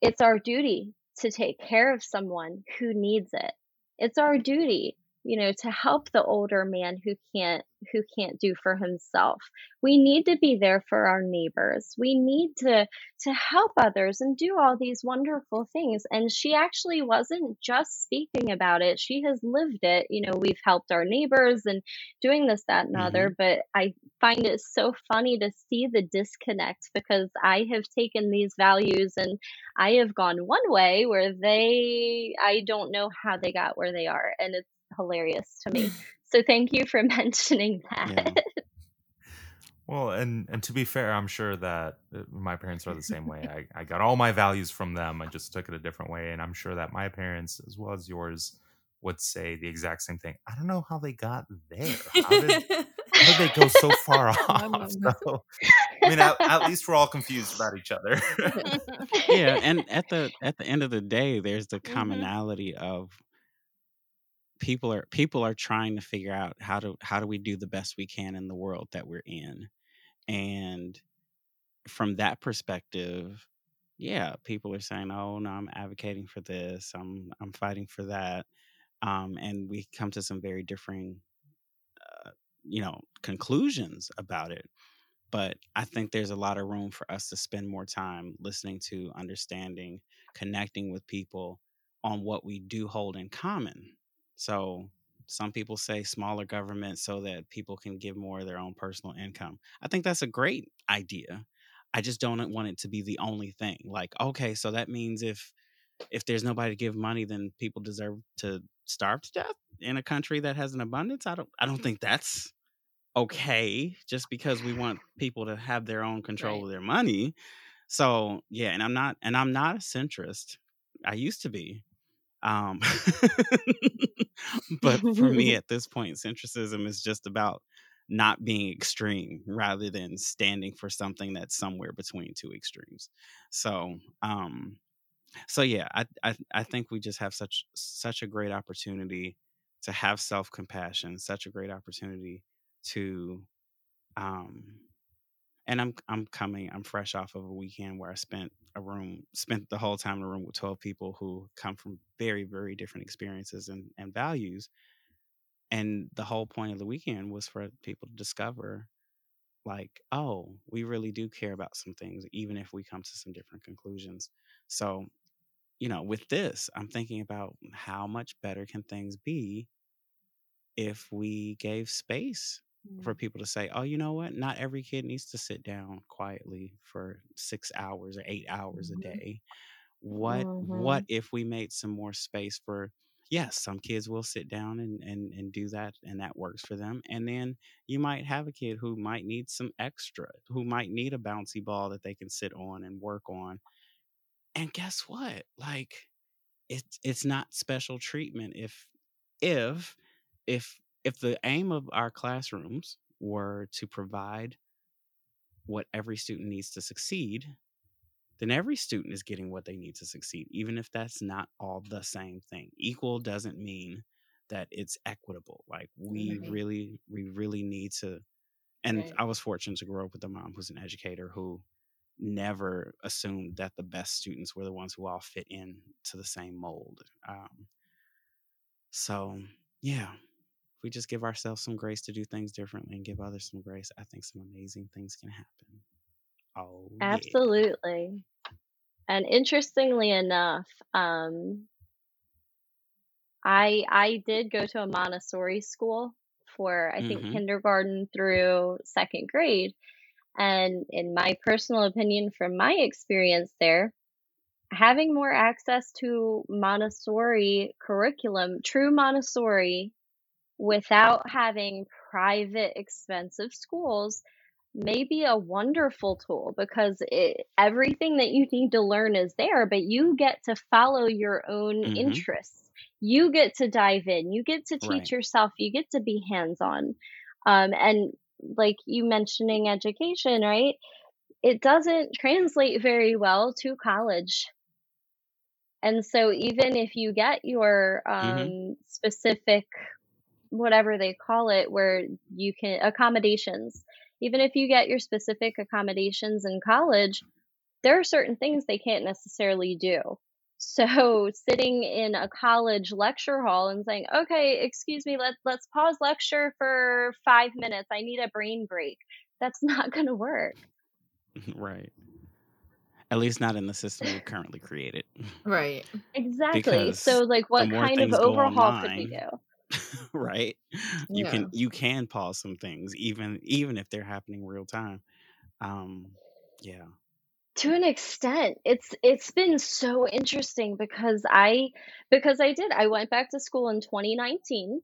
it's our duty to take care of someone who needs it. It's our duty, you know, to help the older man who can't who can't do for himself. We need to be there for our neighbors. We need to to help others and do all these wonderful things. And she actually wasn't just speaking about it. She has lived it. You know, we've helped our neighbors and doing this, that, and hmm other. But I find it so funny to see the disconnect because I have taken these values and I have gone one way where they, I don't know how they got where they are. And it's hilarious to me. [LAUGHS] So thank you for [LAUGHS] mentioning Yeah. that. well and and to be fair i'm sure that uh, my parents are the same way [LAUGHS] I, I got all my values from them i just took it a different way and i'm sure that my parents as well as yours would say the exact same thing i don't know how they got there how did how did they go so far off so i mean at, at least we're all confused about each other yeah and at the at the end of the day there's the Mhm. commonality of people are people are trying to figure out how to how do we do the best we can in the world that we're in and from that perspective yeah people are saying oh no i'm advocating for this i'm i'm fighting for that um and we come to some very differing you know, conclusions about it. But I think there's a lot of room for us to spend more time listening to, understanding, connecting with people on what we do hold in common. So some people say smaller government so that people can give more of their own personal income. I think that's a great idea. I just don't want it to be the only thing. Like, okay, so that means if if there's nobody to give money, then people deserve to starve to death in a country that has an abundance. I don't I don't think that's okay just because we want people to have their own control right. of their money. So yeah, and I'm not and I'm not a centrist. I used to be. Um [LAUGHS] but for me [LAUGHS] at this point, centricism is just about not being extreme rather than standing for something that's somewhere between two extremes. So um so yeah, I, I I think we just have such such a great opportunity to have self compassion, such a great opportunity to um and I'm I'm coming I'm fresh off of a weekend where I spent a room spent the whole time in a room with 12 people who come from very very different experiences and and values. And the whole point of the weekend was for people to discover like oh we really do care about some things even if we come to some different conclusions. So you know with this i'm thinking about how much better can things be if we gave space for mm. people to say, oh, you know what? Not every kid needs to sit down quietly for six hours or eight hours mm-hmm. a day. What mm-hmm. what if we made some more space for yes, some kids will sit down and, and and do that and that works for them. And then you might have a kid who might need some extra, who might need a bouncy ball that they can sit on and work on. And guess what? Like it's it's not special treatment if if if if the aim of our classrooms were to provide what every student needs to succeed, then every student is getting what they need to succeed, even if that's not all the same thing. Equal doesn't mean that it's equitable. Like we right. really, we really need to. And right. I was fortunate to grow up with a mom who's an educator who never assumed that the best students were the ones who all fit in to the same mold. Um, so yeah, if we just give ourselves some grace to do things differently and give others some grace, I think some amazing things can happen. Oh, Absolutely. Yeah. And interestingly enough, um, I I did go to a Montessori school for I think mm-hmm. kindergarten through second grade, and in my personal opinion, from my experience there, having more access to Montessori curriculum, true Montessori without having private expensive schools may be a wonderful tool because it, everything that you need to learn is there, but you get to follow your own mm-hmm. interests. You get to dive in, you get to teach right. yourself, you get to be hands on. Um, and like you mentioning education, right? It doesn't translate very well to college. And so, even if you get your mm-hmm. um, mm-hmm. specific whatever they call it, where you can accommodations. Even if you get your specific accommodations in college, there are certain things they can't necessarily do. So [LAUGHS] sitting in a college lecture hall and saying, "Okay, excuse me, let's let's pause lecture for 5 minutes. I need a brain break." That's [LAUGHS] not going to work. [LAUGHS] Right. At least not in the system we've currently created. Right. Exactly. Because so like what kind of overhaul online, could we do? [LAUGHS] right you yeah. can you can pause some things even even if they're happening real time um yeah to an extent it's it's been so interesting because i because i did i went back to school in 2019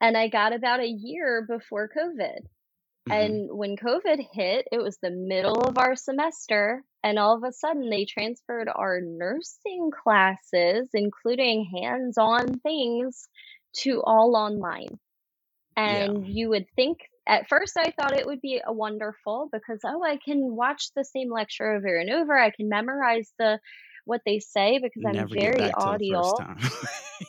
and i got about a year before covid mm-hmm. and when covid hit it was the middle of our semester and all of a sudden they transferred our nursing classes including hands-on things to all online. And yeah. you would think at first I thought it would be a wonderful because oh I can watch the same lecture over and over. I can memorize the what they say because I'm very audio.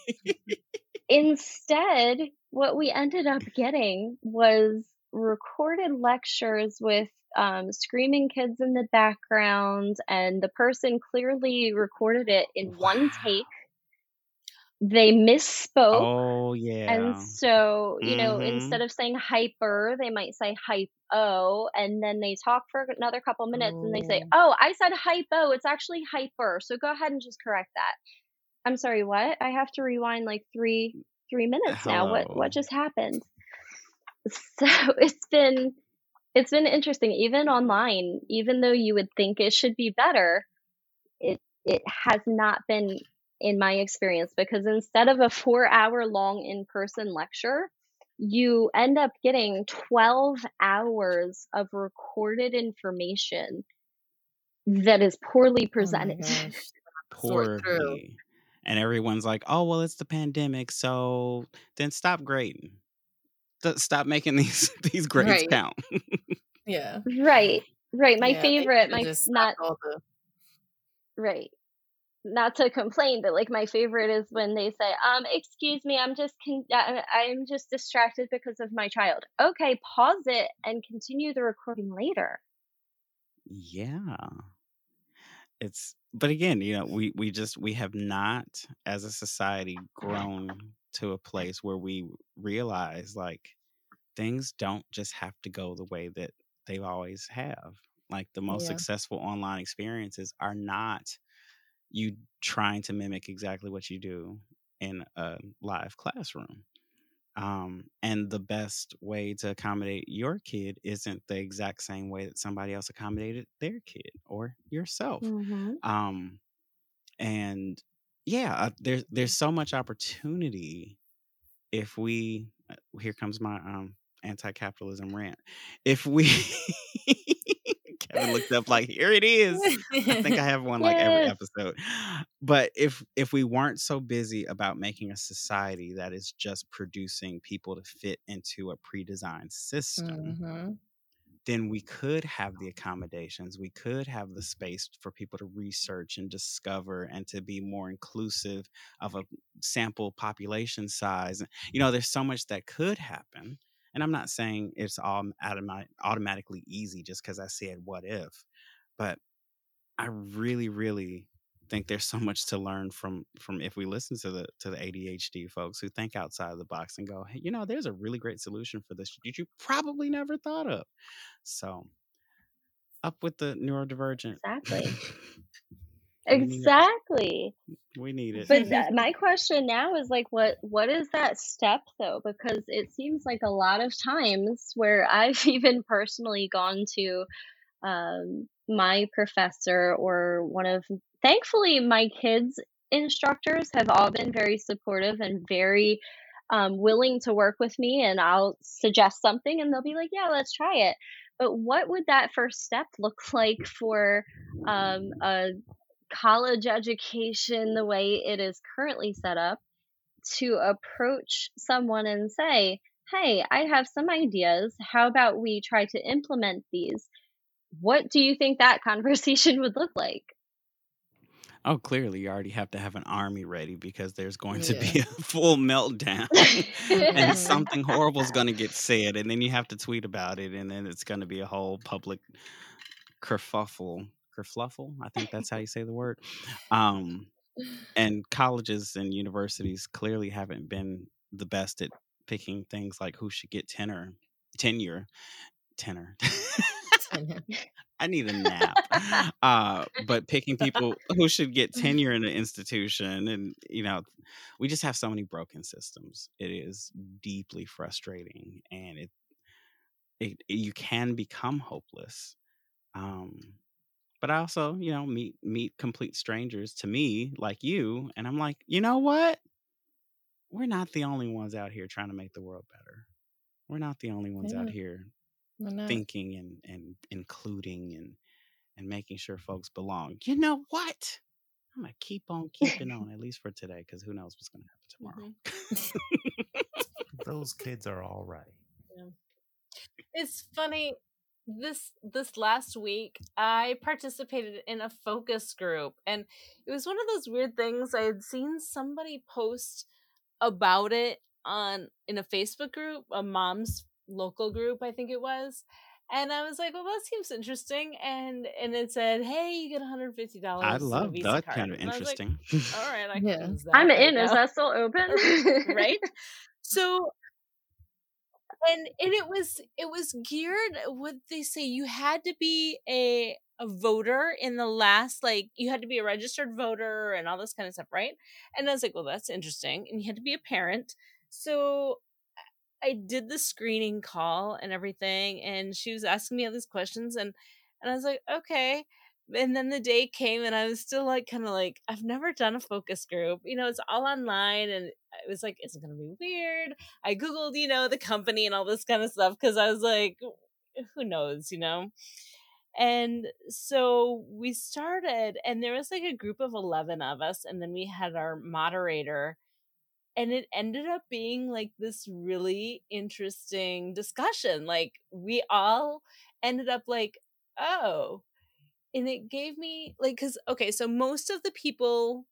[LAUGHS] Instead, what we ended up getting was recorded lectures with um, screaming kids in the background, and the person clearly recorded it in wow. one take they misspoke. Oh yeah. And so, you know, Mhm. instead of saying hyper, they might say hypo, and then they talk for another couple minutes and they say, Oh. Oh, I said hypo, it's actually hyper. So go ahead and just correct that. I'm sorry, what? I have to rewind like three three minutes now. What what just happened? So [LAUGHS] it's been it's been interesting, even online, even though you would think it should be better, it it has not been in my experience because instead of a four hour long in person lecture, you end up getting 12 hours of recorded information that is poorly Oh presented. [LAUGHS] gosh. Sort through. Poorly. And everyone's like, "Oh, well, it's the pandemic, so then stop grading. Stop making [LAUGHS] these these grades Right. count." [LAUGHS] Yeah. right, right. My Yeah. Favorite, my not all the right. Not to complain, but like my favorite is when they say, "Um, excuse me, I'm just con- I- I'm just distracted because of my child." Okay, pause it and continue the recording later. Yeah. It's but again, you know, we we just we have not as a society grown to a place where we realize like things don't just have to go the way that they always have. Like the most Yeah. successful online experiences are not you trying to mimic exactly what you do in a live classroom. Um, and the best way to accommodate your kid isn't the exact same way that somebody else accommodated their kid or yourself. Mm-hmm. Um, and yeah, uh, there's there's so much opportunity if we. uh, Here comes my um anti-capitalism rant. If we, [LAUGHS] Looked up like, here it is. I think I have [LAUGHS] one like every episode. But if if we weren't so busy about making a society that is just producing people to fit into a pre-designed system, Mhm. then we could have the accommodations, we could have the space for people to research and discover and to be more inclusive of a sample population size. You know, there's so much that could happen. And I'm not saying it's all automa- automatically easy just because I said what if, but I really, really think there's so much to learn from from if we listen to the to the ADHD folks who think outside of the box and go, hey, you know, there's a really great solution for this that you probably never thought of. So up with the neurodivergent. Exactly. [LAUGHS] we need it. Exactly. We need it. But th- my question now is like, what what is that step though? Because it seems like a lot of times where I've [LAUGHS] even personally gone to um, my professor or one of, thankfully, my kids' instructors have all been very supportive and very um, willing to work with me. And I'll suggest something, and they'll be like, "Yeah, let's try it." But what would that first step look [LAUGHS] like for um, a college education the way it is currently set up to approach someone and say, Hey, I have some ideas. How about we try to implement these? What do you think that [LAUGHS] conversation would look like? Oh, clearly you already have to have an army ready because there's going to be [LAUGHS] a full meltdown [LAUGHS] and something horrible is going to get said and then you have to tweet about it and then it's going to be a whole public kerfuffle kerfluffle i think that's how you say the word [LAUGHS] um and colleges and universities clearly haven't been the best at picking things like who should get tenor tenure tenor. [LAUGHS] I need a nap. [LAUGHS] Uh but picking people who should get tenure in an institution and you know we just have so many broken systems. It is deeply frustrating and it it, you can become hopeless um but i also you know meet meet complete strangers to me like you and i'm like you know what? We're not the only ones out here trying to make the world better. We're not the only ones out here thinking and and including and and making sure folks belong. You know what? I'm gonna keep on keeping on [LAUGHS] at least for today because who knows what's gonna happen tomorrow. Mm-hmm. [LAUGHS] [LAUGHS] Those kids are all right. It's funny. This this last week, I participated in a focus group, and it was one of those weird things. I had seen somebody post about it on in a Facebook group, a mom's local group, I think it was, And I was like, well, that seems interesting. And and it said, hey, you get $150. I love that card. kind of And I was like, interesting. [LAUGHS] all right, I can Yeah. use that I'm right in. Is that still open? right? [LAUGHS] So and and it was it was geared what they say you had to be a a voter in the last like you had to be a registered voter and all this kind of stuff right? And i was like well that's interesting and you had to be a parent. So i did the screening call and everything and she was asking me all these questions and and i was like okay and then the day came and i was still like kind of like i've never done a focus group you know it's all online and it was like is it gonna be weird I googled, you know, the company and all this kind of stuff because I was like, who knows, you know. And so we started, and there was like a group of eleven of us, and then we had our moderator, and it ended up being like this really interesting discussion. Like we all ended up like, oh, and it gave me like because okay, so most of the people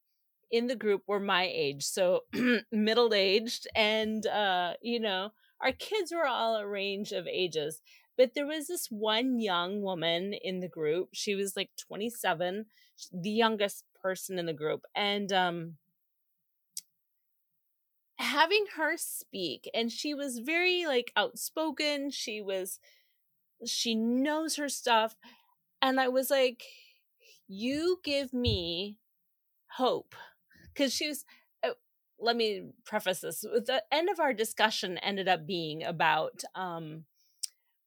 in the group were my age so [CLEARS THROAT] middle aged and uh you know our kids were all a range of ages but there was this one young woman in the group she was like 27 the youngest person in the group and um having her speak and she was very like outspoken she was she knows her stuff and i was like you give me hope. Because she was uh, let me preface this the end of our discussion ended up being about um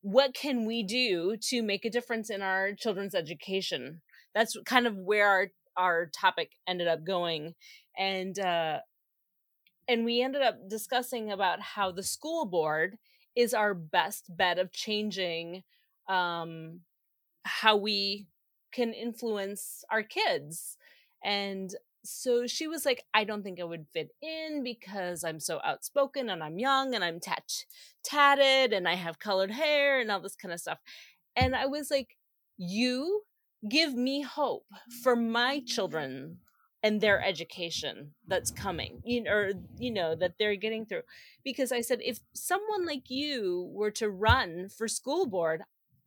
what can we do to make a difference in our children's education? That's kind of where our our topic ended up going and uh and we ended up discussing about how the school board is our best bet of changing um how we can influence our kids. And so she was like i don't think i would fit in because i'm so outspoken and i'm young and i'm tat tatted and i have colored hair and all this kind of stuff. And i was like you give me hope for my children and their education that's coming you know or you know that they're getting through. Because i said if someone like you were to run for school board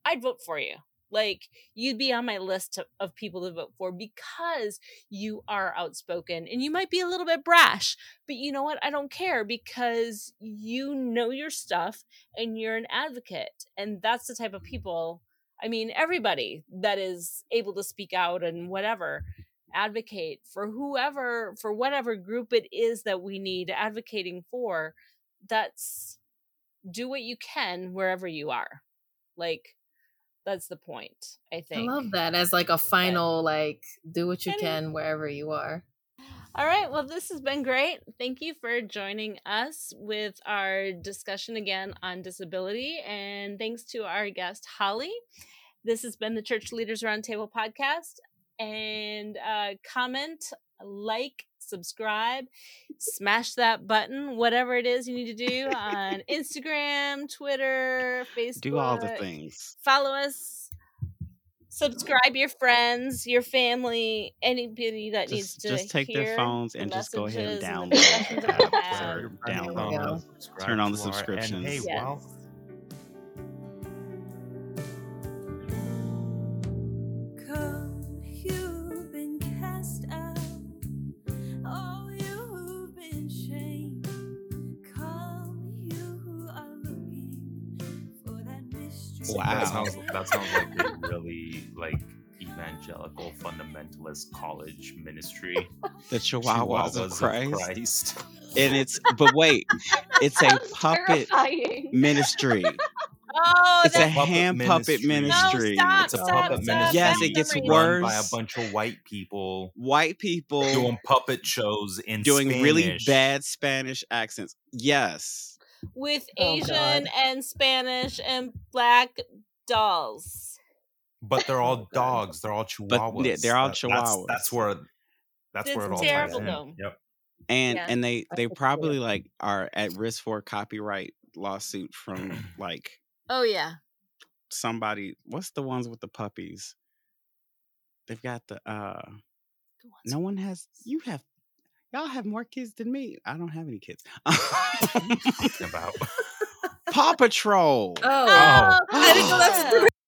i'd vote for you like you'd be on my list to, of people to vote for because you are outspoken and you might be a little bit brash but you know what? I don't care because you know your stuff and you're an advocate and that's the type of mm-hmm. people i mean everybody that is able to speak out and whatever advocate for whoever for whatever group it is that we need advocating for that's do what you can wherever you are. Like that's the point i think. I love that as like a final like do what you can wherever you are. all right well this has been great thank you for joining us with our discussion again on disability and thanks to our guest holly this has been the church leaders roundtable podcast and uh, comment like subscribe smash that button whatever it is you need to do on [LAUGHS] instagram twitter facebook Do all the things. follow us subscribe your friends your family anybody that needs to just take hear their phones the and just go ahead and messages and download the discussions the that we app have. or There you download. Turn on the to And hey, subscriptions. Yes. well, Wow. that sounds that sounds like a really like evangelical fundamentalist college ministry. [LAUGHS] The Chihuahuas, of Christ. Christ. And it's, but wait, it's a [LAUGHS] Sounds puppet terrifying. ministry. [LAUGHS] oh It's a hand puppet ministry. ministry. no stop It's a stop puppet stop ministry. Yes, it gets worse. Run by a bunch of white people White people doing puppet shows in doing really bad Spanish accents. Yes. With Oh, asian God. and spanish and black dolls but they're [LAUGHS] all Oh, dogs. They're all chihuahuas. yeah, they're all That- chihuahuas. That's, that's where that's That's where it all terrible, ties in. though. Yep. And Yeah. and they they probably like are at risk for a copyright lawsuit from [CLEARS THROAT] like oh yeah somebody what's the ones with the puppies? They've got the uh no one has you have y'all have more kids than me. I don't have any kids. About [LAUGHS] Paw Patrol. Oh, Oh. I didn't know that's yeah. the